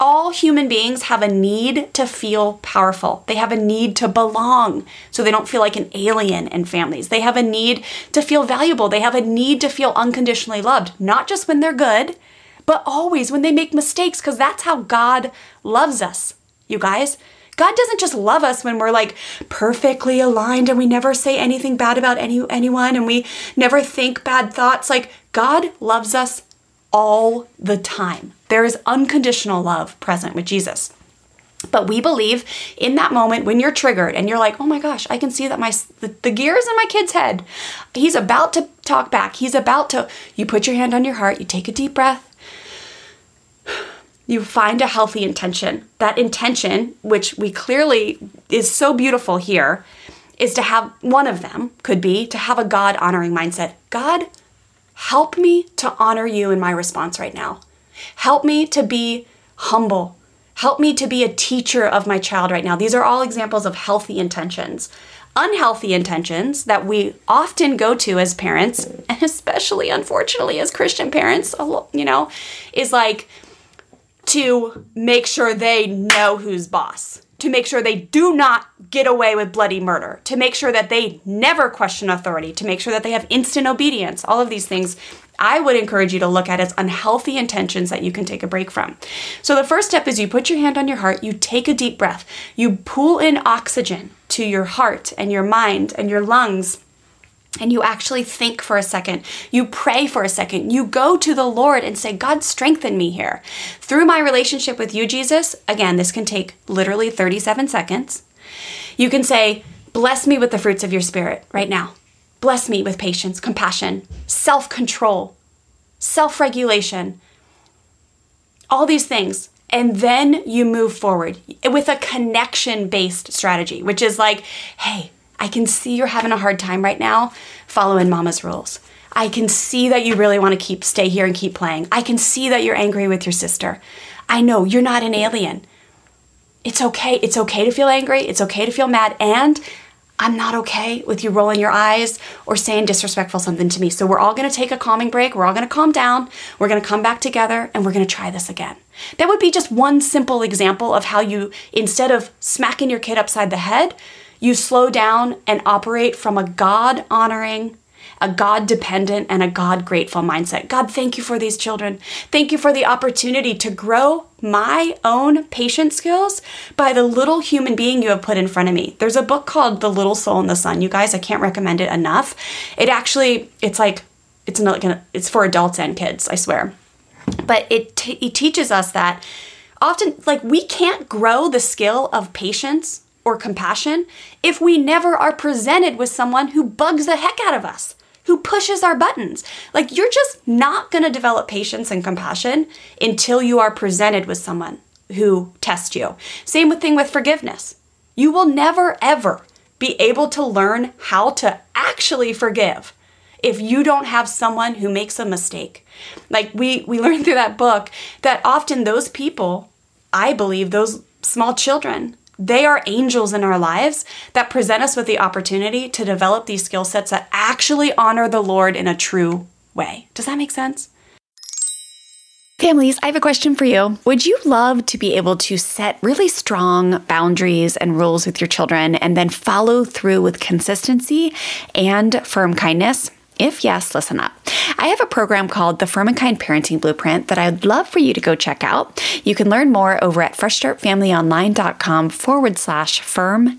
all human beings have a need to feel powerful. They have a need to belong so they don't feel like an alien in families. They have a need to feel valuable. They have a need to feel unconditionally loved, not just when they're good, but always when they make mistakes, because that's how God loves us, you guys. God doesn't just love us when we're like perfectly aligned and we never say anything bad about any anyone and we never think bad thoughts. Like God loves us all the time. There is unconditional love present with Jesus. But we believe in that moment when you're triggered and you're like, oh my gosh, I can see that my the, the gears in my kid's head. He's about to talk back. He's about to. You put your hand on your heart. You take a deep breath. You find a healthy intention. That intention, which we clearly is so beautiful here, is to have one of them could be to have a God honoring mindset. God, help me to honor you in my response right now. Help me to be humble. Help me to be a teacher of my child right now. These are all examples of healthy intentions. Unhealthy intentions that we often go to as parents, and especially unfortunately as Christian parents, you know, is like to make sure they know who's boss, to make sure they do not get away with bloody murder, to make sure that they never question authority, to make sure that they have instant obedience, all of these things. I would encourage you to look at as unhealthy intentions that you can take a break from. So, the first step is you put your hand on your heart, you take a deep breath, you pull in oxygen to your heart and your mind and your lungs and you actually think for a second, you pray for a second, you go to the Lord and say, God, strengthen me here. Through my relationship with you, Jesus, again, this can take literally 37 seconds. You can say, Bless me with the fruits of your spirit right now. Bless me with patience, compassion, self control, self regulation, all these things. And then you move forward with a connection based strategy, which is like, hey, I can see you're having a hard time right now following mama's rules. I can see that you really want to keep stay here and keep playing. I can see that you're angry with your sister. I know you're not an alien. It's okay. It's okay to feel angry. It's okay to feel mad. And I'm not okay with you rolling your eyes or saying disrespectful something to me. So we're all going to take a calming break. We're all going to calm down. We're going to come back together and we're going to try this again. That would be just one simple example of how you, instead of smacking your kid upside the head, you slow down and operate from a God honoring a God dependent and a God grateful mindset. God, thank you for these children. Thank you for the opportunity to grow my own patient skills by the little human being you have put in front of me. There's a book called The Little Soul and the Sun. You guys, I can't recommend it enough. It actually, it's like, it's not gonna, it's for adults and kids, I swear. But it, t- it teaches us that often, like, we can't grow the skill of patience or compassion if we never are presented with someone who bugs the heck out of us who pushes our buttons. Like, you're just not going to develop patience and compassion until you are presented with someone who tests you. Same with thing with forgiveness. You will never, ever be able to learn how to actually forgive if you don't have someone who makes a mistake. Like we we learned through that book that often those people, I believe those small children they are angels in our lives that present us with the opportunity to develop these skill sets that actually honor the Lord in a true way. Does that make sense? Families, I have a question for you. Would you love to be able to set really strong boundaries and rules with your children and then follow through with consistency and firm kindness? If yes, listen up. I have a program called the Firm and Kind Parenting Blueprint that I'd love for you to go check out. You can learn more over at freshstartfamilyonline.com forward slash firm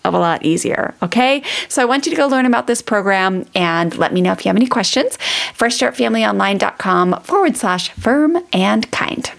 of a lot easier. Okay. So I want you to go learn about this program and let me know if you have any questions. FreshStartFamilyOnline.com forward slash firm and kind.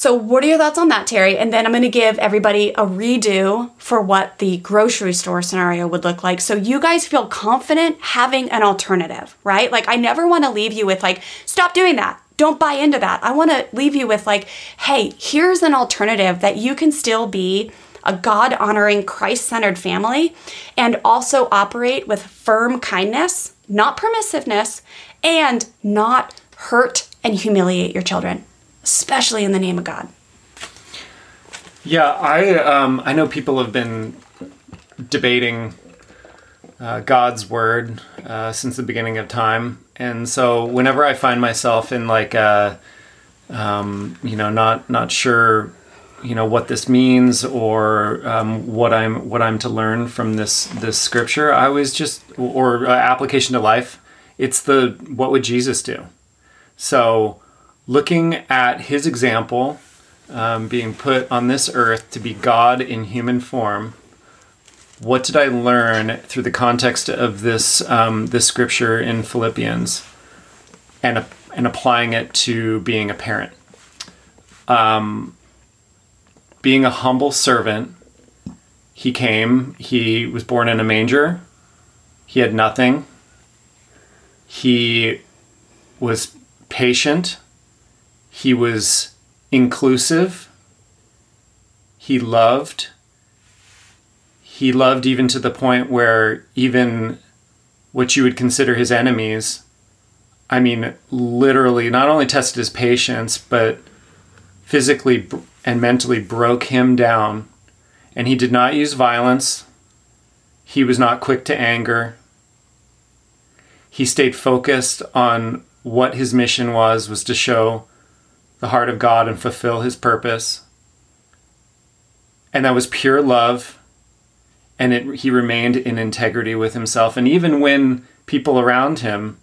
So, what are your thoughts on that, Terry? And then I'm going to give everybody a redo for what the grocery store scenario would look like. So, you guys feel confident having an alternative, right? Like, I never want to leave you with, like, stop doing that. Don't buy into that. I want to leave you with, like, hey, here's an alternative that you can still be a God honoring, Christ centered family, and also operate with firm kindness, not permissiveness, and not hurt and humiliate your children, especially in the name of God. Yeah, I um, I know people have been debating uh, God's word uh, since the beginning of time, and so whenever I find myself in like a, um, you know, not not sure you know what this means or um, what I'm what I'm to learn from this this scripture. I was just or uh, application to life. It's the what would Jesus do? So looking at his example, um, being put on this earth to be God in human form. What did I learn through the context of this um, this scripture in Philippians, and and applying it to being a parent? Um, being a humble servant, he came, he was born in a manger, he had nothing, he was patient, He was inclusive. He loved. He loved even to the point where even what you would consider his enemies, I mean, literally not only tested his patience, but physically and mentally broke him down. And he did not use violence. He was not quick to anger. He stayed focused on what his mission was was to show the heart of God and fulfill his purpose. And that was pure love. And it, he remained in integrity with himself. And even when people around him,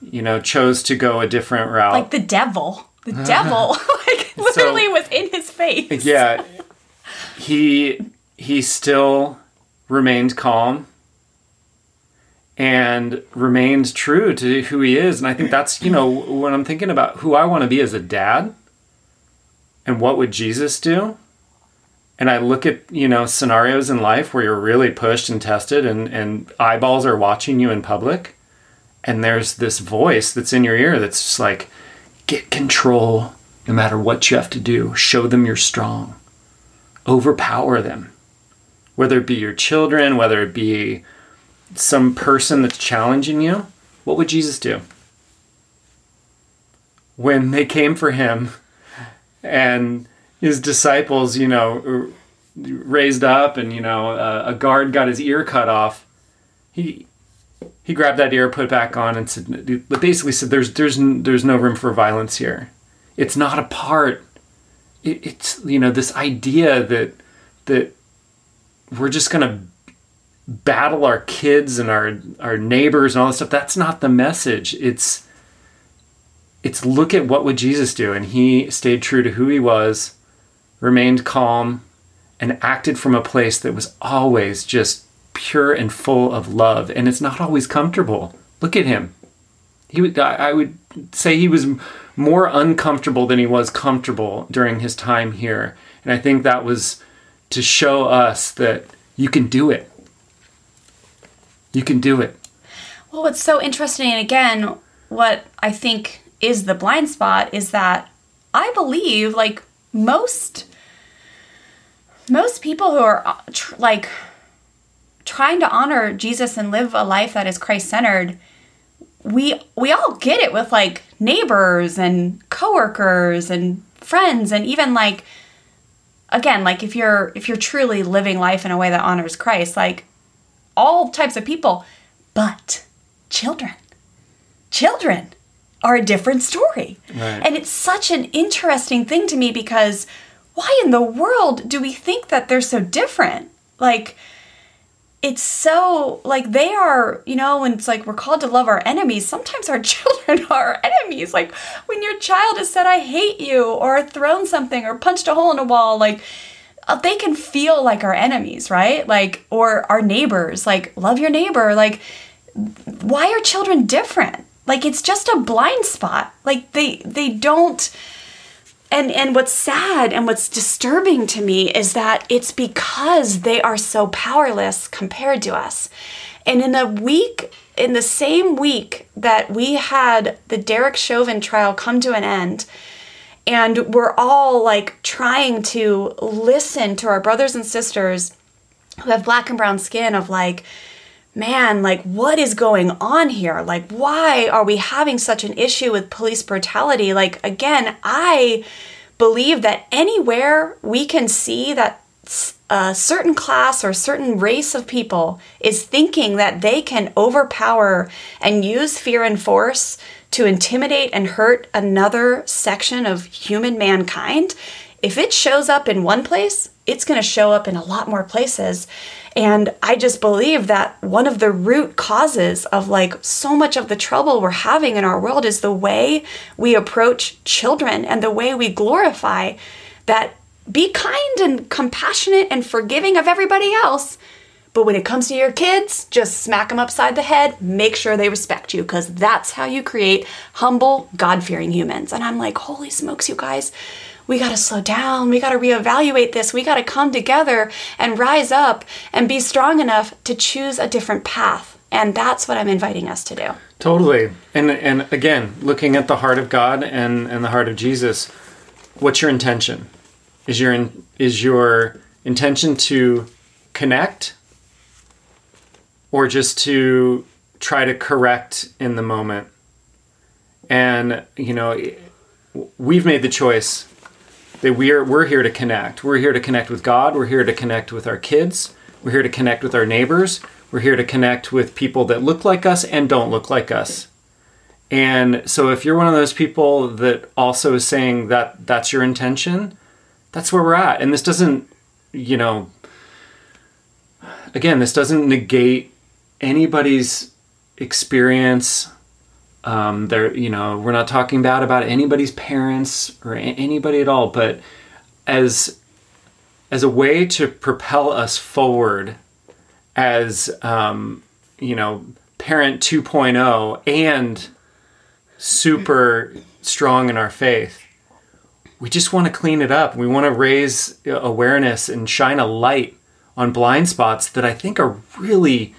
you know, chose to go a different route. Like the devil. The devil, like, literally So- was in his face. yeah he he still remained calm and remained true to who he is and i think that's you know when i'm thinking about who i want to be as a dad and what would jesus do and i look at you know scenarios in life where you're really pushed and tested and and eyeballs are watching you in public. And there's this voice that's in your ear that's just like get control no matter what you have to do. Show them you're strong. Overpower them. Whether it be your children whether it be some person that's challenging you what would jesus do? When they came for him and his disciples you know raised up and you know uh, a guard got his ear cut off. He he grabbed that ear put it back on and said but basically said there's there's there's no room for violence here. It's not a part. It, it's you know this idea that that we're just gonna battle our kids and our our neighbors and all this stuff. That's not the message. It's it's look at what would jesus do? And he stayed true to who he was remained calm and acted from a place that was always just pure and full of love and it's not always comfortable. Look at him. He would I would say he was more uncomfortable than he was comfortable during his time here and i think that was to show us that you can do it. You can do it. Well, what's so interesting, and again, what I think is the blind spot is that I believe, like most most people who are uh, tr- like trying to honor Jesus and live a life that is Christ centered, we we all get it with like neighbors and coworkers and friends, and even like again, like if you're if you're truly living life in a way that honors Christ, like all types of people, but children. Children are a different story. Right. And it's such an interesting thing to me because why in the world do we think that they're so different? Like, it's so, like, they are, you know, when it's like we're called to love our enemies, sometimes our children are our enemies. Like, when your child has said, I hate you, or thrown something, or punched a hole in a wall, like, uh, they can feel like our enemies, right? Like, or our neighbors, like, love your neighbor. Like, why are children different? Like, it's just a blind spot. Like, they, they don't, and and what's sad and what's disturbing to me is that it's because they are so powerless compared to us. And in a week, in the same week that we had the Derek Chauvin trial come to an end, and we're all like trying to listen to our brothers and sisters who have black and brown skin of like man like what is going on here like why are we having such an issue with police brutality like again i believe that anywhere we can see that a certain class or certain race of people is thinking that they can overpower and use fear and force to intimidate and hurt another section of human mankind, if it shows up in one place, it's going to show up in a lot more places. And I just believe that one of the root causes of like so much of the trouble we're having in our world is the way we approach children and the way we glorify that be kind and compassionate and forgiving of everybody else. But when it comes to your kids, just smack them upside the head, make sure they respect you, because that's how you create humble, God fearing humans. And I'm like, holy smokes, you guys, we got to slow down. We got to reevaluate this. We got to come together and rise up and be strong enough to choose a different path. And that's what I'm inviting us to do. Totally. And and again, looking at the heart of God and and the heart of Jesus, what's your intention? Is your in, is your intention to connect or just to try to correct in the moment? And you know, we've made the choice that we're we're here to connect. We're here to connect with God, we're here to connect with our kids, we're here to connect with our neighbors, we're here to connect with people that look like us and don't look like us. And so if you're one of those people that also is saying that that's your intention, that's where we're at. And this doesn't, you know, again, this doesn't negate anybody's experience. Um, there, you know, we're not talking bad about anybody's parents or a- anybody at all, but as as a way to propel us forward as um, you know parent 2.0 and super strong in our faith we just want to clean it up. We want to raise awareness and shine a light on blind spots that i think are really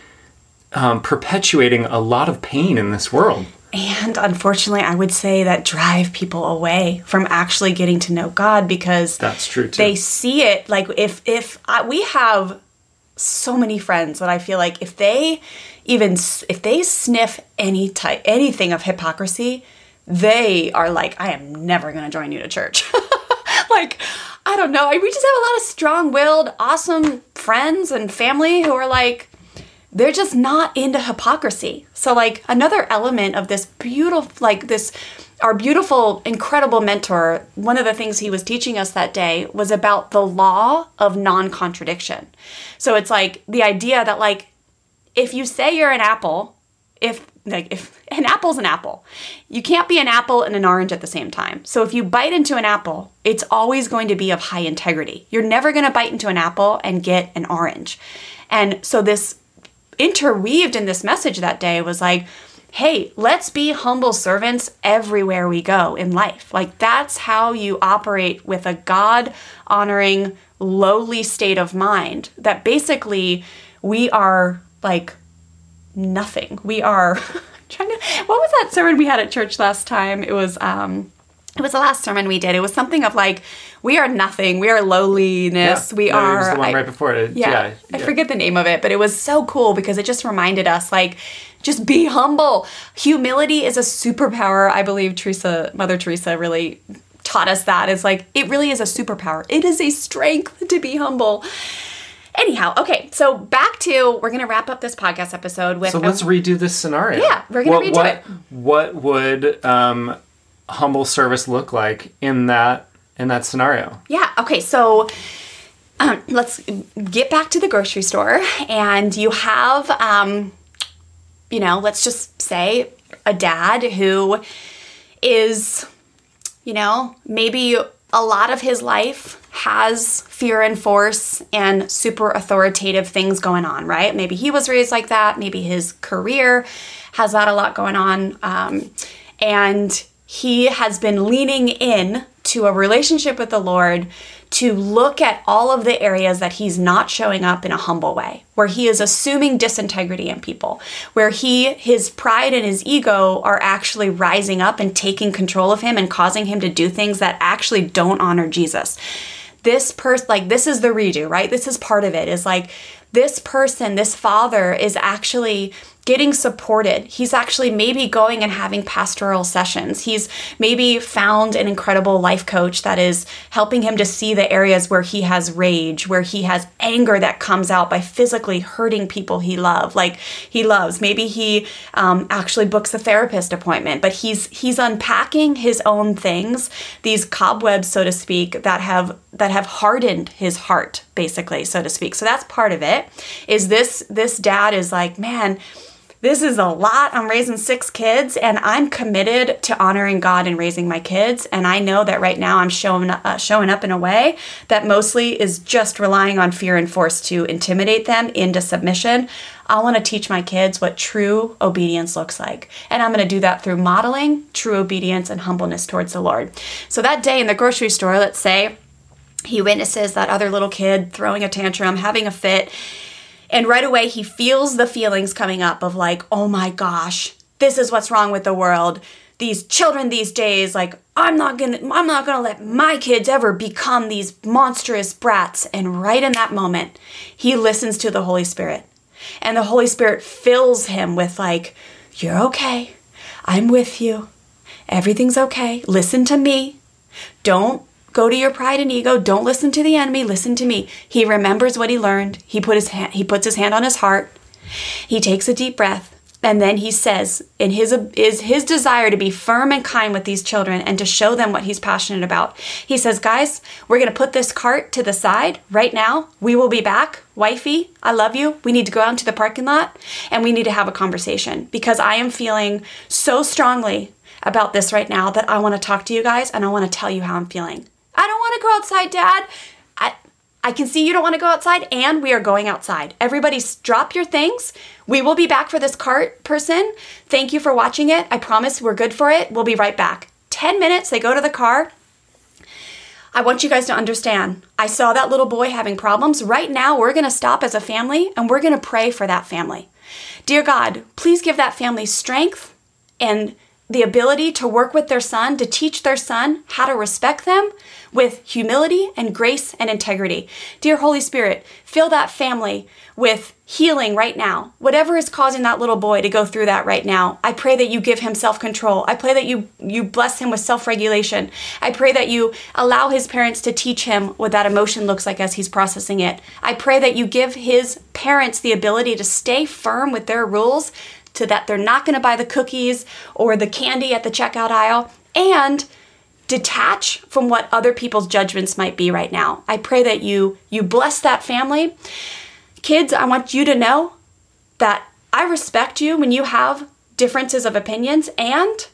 um, perpetuating a lot of pain in this world and unfortunately, I would say that drive people away from actually getting to know God because that's true too. They see it like if if I, we have so many friends that I feel like if they even if they sniff any type anything of hypocrisy, they are like, I am never going to join you to church. like, I don't know. We just have a lot of strong-willed, awesome friends and family who are like they're just not into hypocrisy. So like another element of this beautiful like this our beautiful incredible mentor, one of the things he was teaching us that day was about the law of non-contradiction. So it's like the idea that like if you say you're an apple, if like if an apple's an apple, you can't be an apple and an orange at the same time. So if you bite into an apple, it's always going to be of high integrity. You're never going to bite into an apple and get an orange. And so this interweaved in this message that day was like, hey, let's be humble servants everywhere we go in life. Like, that's how you operate with a God honoring, lowly state of mind. That basically we are like nothing. We are trying to, what was that sermon we had at church last time? It was, um, it was the last sermon we did. It was something of like, we are nothing. We are lowliness. Yeah. We No, it are. was the one I- right before it. yeah, Yeah, I forget the name of it, but it was so cool because it just reminded us like just be humble. Humility is a superpower. I believe Teresa, Mother Teresa really taught us that. It's like it really is a superpower. It is a strength to be humble. Anyhow, okay, so back to we're gonna wrap up this podcast episode with So let's redo this scenario. Yeah, we're gonna what, redo what, it. What would um, humble service look like in that in that scenario? Yeah. Okay. So um, let's get back to the grocery store, and you have, um, you know, let's just say a dad who is, you know, maybe a lot of his life has fear and force and super authoritative things going on, right? Maybe he was raised like that. Maybe his career has that a lot going on. Um, and he has been leaning in to a relationship with the Lord to look at all of the areas that he's not showing up in a humble way, where he is assuming disintegrity in people, where he his pride and his ego are actually rising up and taking control of him and causing him to do things that actually don't honor Jesus. This person like this is the redo, right? This is part of it. Is like this person, this father is actually getting supported. He's actually maybe going and having pastoral sessions. He's maybe found an incredible life coach that is helping him to see the areas where he has rage, where he has anger that comes out by physically hurting people he love, like he loves. Maybe he um, actually books a therapist appointment, but he's he's unpacking his own things, these cobwebs, so to speak, that have that have hardened his heart, basically, so to speak. So that's part of it. Is this this dad is like, man this is a lot. I'm raising six kids and I'm committed to honoring God and raising my kids. And I know that right now I'm showing, uh, showing up in a way that mostly is just relying on fear and force to intimidate them into submission. I want to teach my kids what true obedience looks like. And I'm going to do that through modeling true obedience and humbleness towards the Lord. So that day in the grocery store, let's say, he witnesses that other little kid throwing a tantrum, having a fit. And right away, he feels the feelings coming up of like, oh my gosh, this is what's wrong with the world. These children these days, like, I'm not gonna I'm not gonna let my kids ever become these monstrous brats. And right in that moment, he listens to the Holy Spirit. And the Holy Spirit fills him with like, You're okay. I'm with you. Everything's okay. Listen to me. Don't go to your pride and ego. Don't listen to the enemy. Listen to me. He remembers what he learned. He put his hand, he puts his hand on his heart. He takes a deep breath and then he says in his is his desire to be firm and kind with these children and to show them what he's passionate about. He says, "Guys, we're going to put this cart to the side right now. We will be back. Wifey, I love you. We need to go out into the parking lot and we need to have a conversation because I am feeling so strongly about this right now that I want to talk to you guys and I want to tell you how I'm feeling. I don't want to go outside, Dad. I, I can see you don't want to go outside, and we are going outside. Everybody, drop your things. We will be back for this cart person. Thank you for watching it. I promise we're good for it. We'll be right back. 10 minutes, they go to the car. I want you guys to understand. I saw that little boy having problems. Right now, we're going to stop as a family and we're going to pray for that family. Dear God, please give that family strength and the ability to work with their son, to teach their son how to respect them with humility and grace and integrity. Dear Holy Spirit, fill that family with healing right now. Whatever is causing that little boy to go through that right now, I pray that you give him self-control. I pray that you you bless him with self-regulation. I pray that you allow his parents to teach him what that emotion looks like as he's processing it. I pray that you give his parents the ability to stay firm with their rules to that they're not going to buy the cookies or the candy at the checkout aisle and detach from what other people's judgments might be right now. I pray that you you bless that family. Kids, I want you to know that I respect you when you have differences of opinions and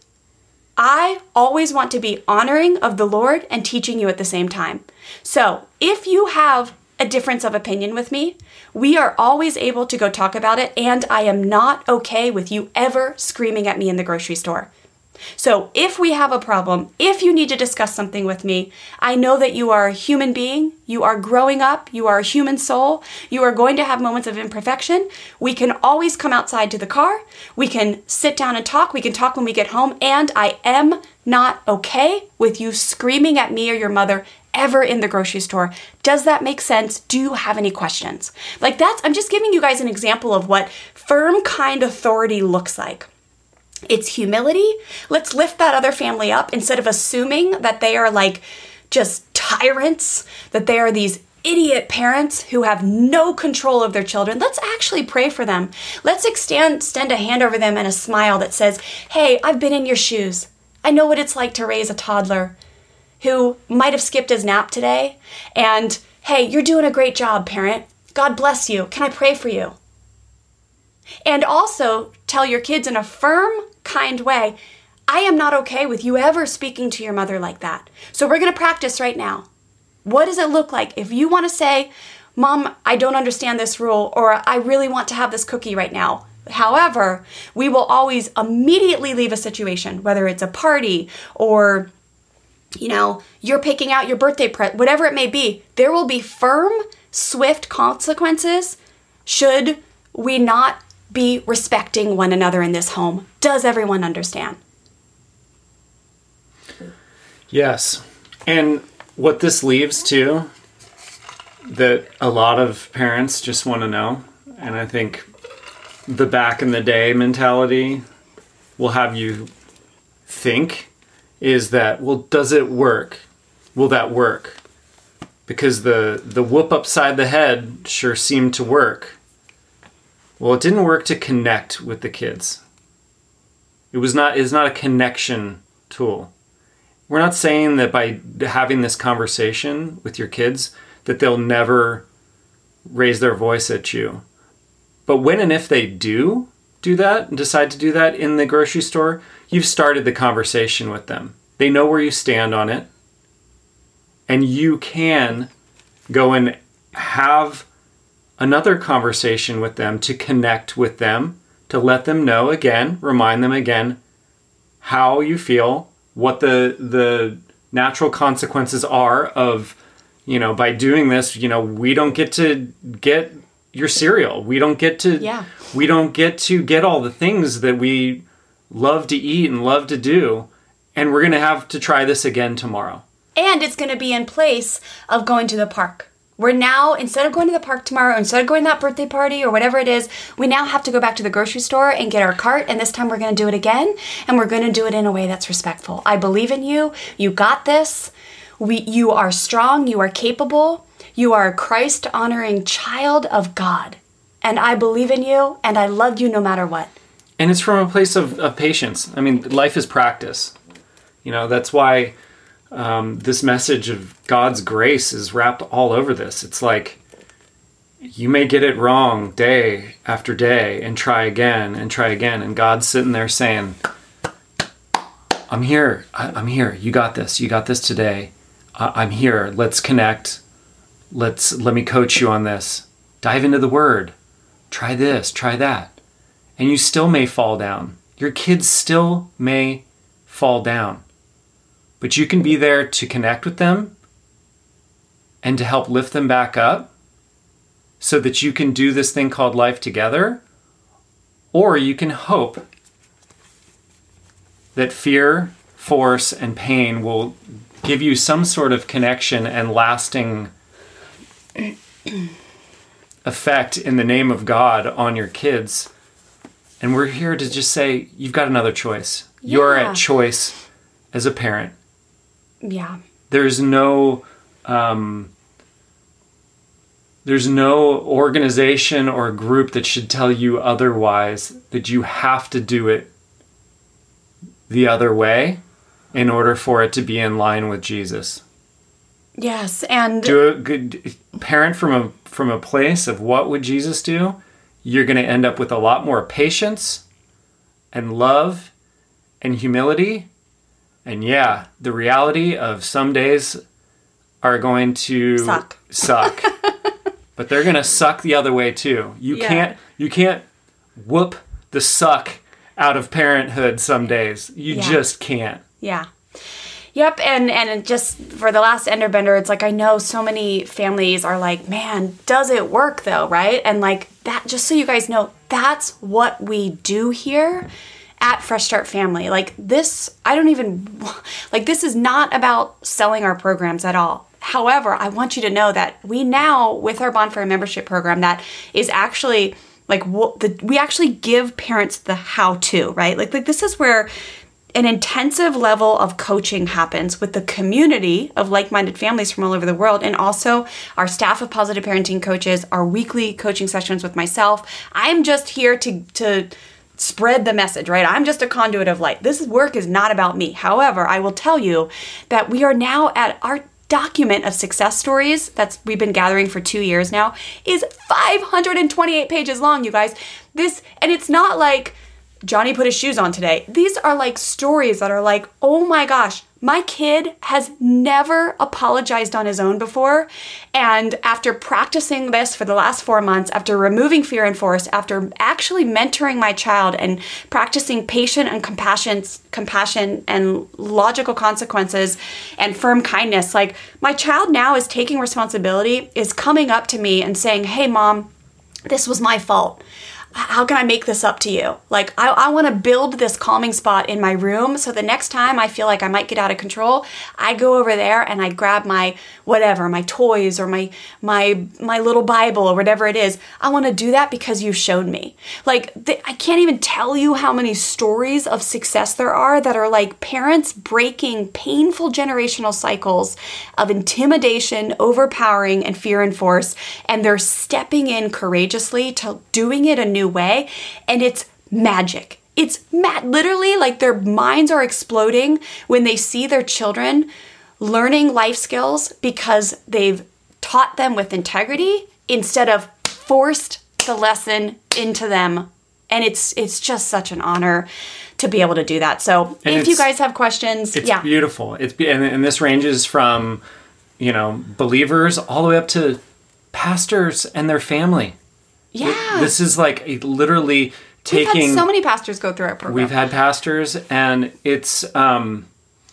I always want to be honoring of the Lord and teaching you at the same time. So, if you have a difference of opinion with me, we are always able to go talk about it, and I am not okay with you ever screaming at me in the grocery store. So, if we have a problem, if you need to discuss something with me, I know that you are a human being, you are growing up, you are a human soul, you are going to have moments of imperfection. We can always come outside to the car, we can sit down and talk, we can talk when we get home, and I am not okay with you screaming at me or your mother ever in the grocery store. Does that make sense? Do you have any questions? Like that's, I'm just giving you guys an example of what firm, kind authority looks like. It's humility. Let's lift that other family up instead of assuming that they are like just tyrants, that they are these idiot parents who have no control of their children. Let's actually pray for them. Let's extend, extend a hand over them and a smile that says, Hey, I've been in your shoes. I know what it's like to raise a toddler who might have skipped his nap today. And hey, you're doing a great job, parent. God bless you. Can I pray for you? And also tell your kids in a firm, kind way, I am not okay with you ever speaking to your mother like that. So we're going to practice right now. What does it look like if you want to say, Mom, I don't understand this rule, or I really want to have this cookie right now? However, we will always immediately leave a situation, whether it's a party or you know, you're picking out your birthday present, whatever it may be, there will be firm, swift consequences should we not be respecting one another in this home. Does everyone understand? Yes. And what this leaves too, that a lot of parents just want to know, and I think the back in the day mentality will have you think is that well does it work will that work because the the whoop upside the head sure seemed to work well it didn't work to connect with the kids it was not is not a connection tool we're not saying that by having this conversation with your kids that they'll never raise their voice at you but when and if they do do that and decide to do that in the grocery store you've started the conversation with them. They know where you stand on it. And you can go and have another conversation with them to connect with them, to let them know again, remind them again how you feel, what the the natural consequences are of, you know, by doing this, you know, we don't get to get your cereal. We don't get to yeah. we don't get to get all the things that we love to eat and love to do. And we're going to have to try this again tomorrow. And it's going to be in place of going to the park. We're now, instead of going to the park tomorrow, instead of going to that birthday party or whatever it is, we now have to go back to the grocery store and get our cart. And this time we're going to do it again. And we're going to do it in a way that's respectful. I believe in you. You got this. We, you are strong. You are capable. You are a Christ honoring child of God. And I believe in you and I love you no matter what. And it's from a place of, of patience. I mean, life is practice. You know, that's why um, this message of God's grace is wrapped all over this. It's like you may get it wrong day after day and try again and try again. And God's sitting there saying, I'm here. I, am here. You got this. You got this today. I, I'm here. Let's connect. Let's let me coach you on this. Dive into the word. Try this. Try that. And you still may fall down. Your kids still may fall down but you can be there to connect with them and to help lift them back up so that you can do this thing called life together. Or you can hope that fear, force, and pain will give you some sort of connection and lasting effect in the name of God on your kids. And we're here to just say, you've got another choice. Yeah. You're at choice as a parent. Yeah. There's no um, there's no organization or group that should tell you otherwise that you have to do it the other way in order for it to be in line with Jesus. Yes, and do a good parent from a from a place of what would Jesus do? You're going to end up with a lot more patience and love and humility and yeah, the reality of some days are going to suck. Suck. but they're going to suck the other way too. You yeah. can't you can't whoop the suck out of parenthood some days. You yeah. just can't. Yeah. Yep, and and just for the last Enderbender, it's like I know so many families are like, man, does it work though, right? And like that, just so you guys know, that's what we do here at Fresh Start Family. Like this, I don't even, like this is not about selling our programs at all. However, I want you to know that we now, with our Bonfire membership program, that is actually like the, we actually give parents the how to, right? Like, like this is where an intensive level of coaching happens with the community of like-minded families from all over the world and also our staff of positive parenting coaches our weekly coaching sessions with myself i'm just here to to spread the message, right? I'm just a conduit of light. This work is not about me. However, I will tell you that we are now at our document of success stories that's we've been gathering for 2 years now is 528 pages long, you guys. This and it's not like Johnny put his shoes on today. These are like stories that are like, "Oh my gosh, my kid has never apologized on his own before. And after practicing this for the last four months, after removing fear and force, after actually mentoring my child and practicing patient and compassion, compassion and logical consequences and firm kindness, like my child now is taking responsibility, is coming up to me and saying, Hey, mom, this was my fault how can I make this up to you? Like, I, I want to build this calming spot in my room so the next time I feel like I might get out of control, I go over there and I grab my whatever, my toys or my my my little Bible or whatever it is. I want to do that because you've shown me. Like, th- I can't even tell you how many stories of success there are that are like parents breaking painful generational cycles of intimidation, overpowering, and fear and force, and they're stepping in courageously to doing it a new way, and it's magic. It's mad. Literally, like their minds are exploding when they see their children learning life skills because they've taught them with integrity instead of forced the lesson into them and it's it's just such an honor to be able to do that so and if you guys have questions it's yeah beautiful it's and, and this ranges from you know believers all the way up to pastors and their family yeah. This is like a, literally taking. We've had so many pastors go through our program. We've had pastors, and it's um,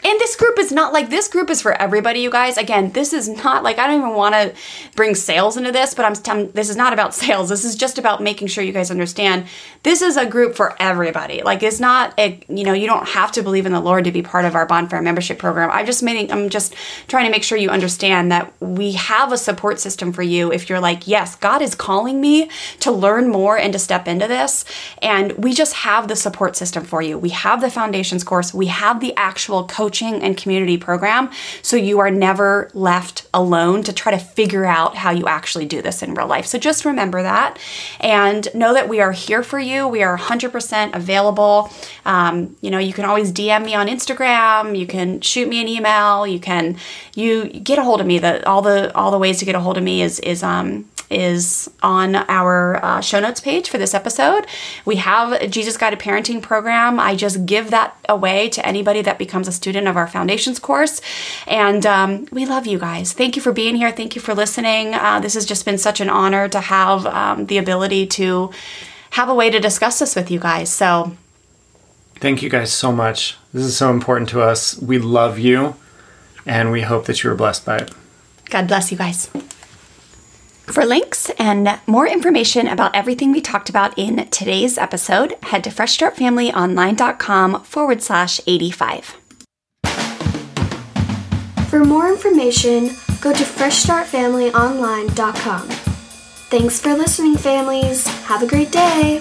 And this group is not like this group is for everybody, you guys. Again, this is not like I don't even want to bring sales into this, but I'm, I'm this is not about sales. This is just about making sure you guys understand this is a group for everybody. Like it's not a, you know, you don't have to believe in the Lord to be part of our bonfire membership program. I just making I'm just trying to make sure you understand that we have a support system for you if you're like, yes, God is calling me to learn more and to step into this. And we just have the support system for you. We have the foundations course. We have the actual coach coaching and community program so you are never left alone to try to figure out how you actually do this in real life. So just remember that and know that we are here for you. We are 100% available. Um, you know, you can always DM me on Instagram. You can shoot me an email. You can you get a hold of me. The all the all the ways to get a hold of me is is um is on our uh, show notes page for this episode. We have a Jesus Guided Parenting program. I just give that away to anybody that becomes a student of our foundations course. And um, we love you guys. Thank you for being here. Thank you for listening. Uh, this has just been such an honor to have um, the ability to have a way to discuss this with you guys. So, thank you guys so much. This is so important to us. We love you, and we hope that you are blessed by it. God bless you guys. For links and more information about everything we talked about in today's episode, head to freshstartfamilyonline.com forward slash 85. For more information, go to freshstartfamilyonline.com. Thanks for listening, families. Have a great day.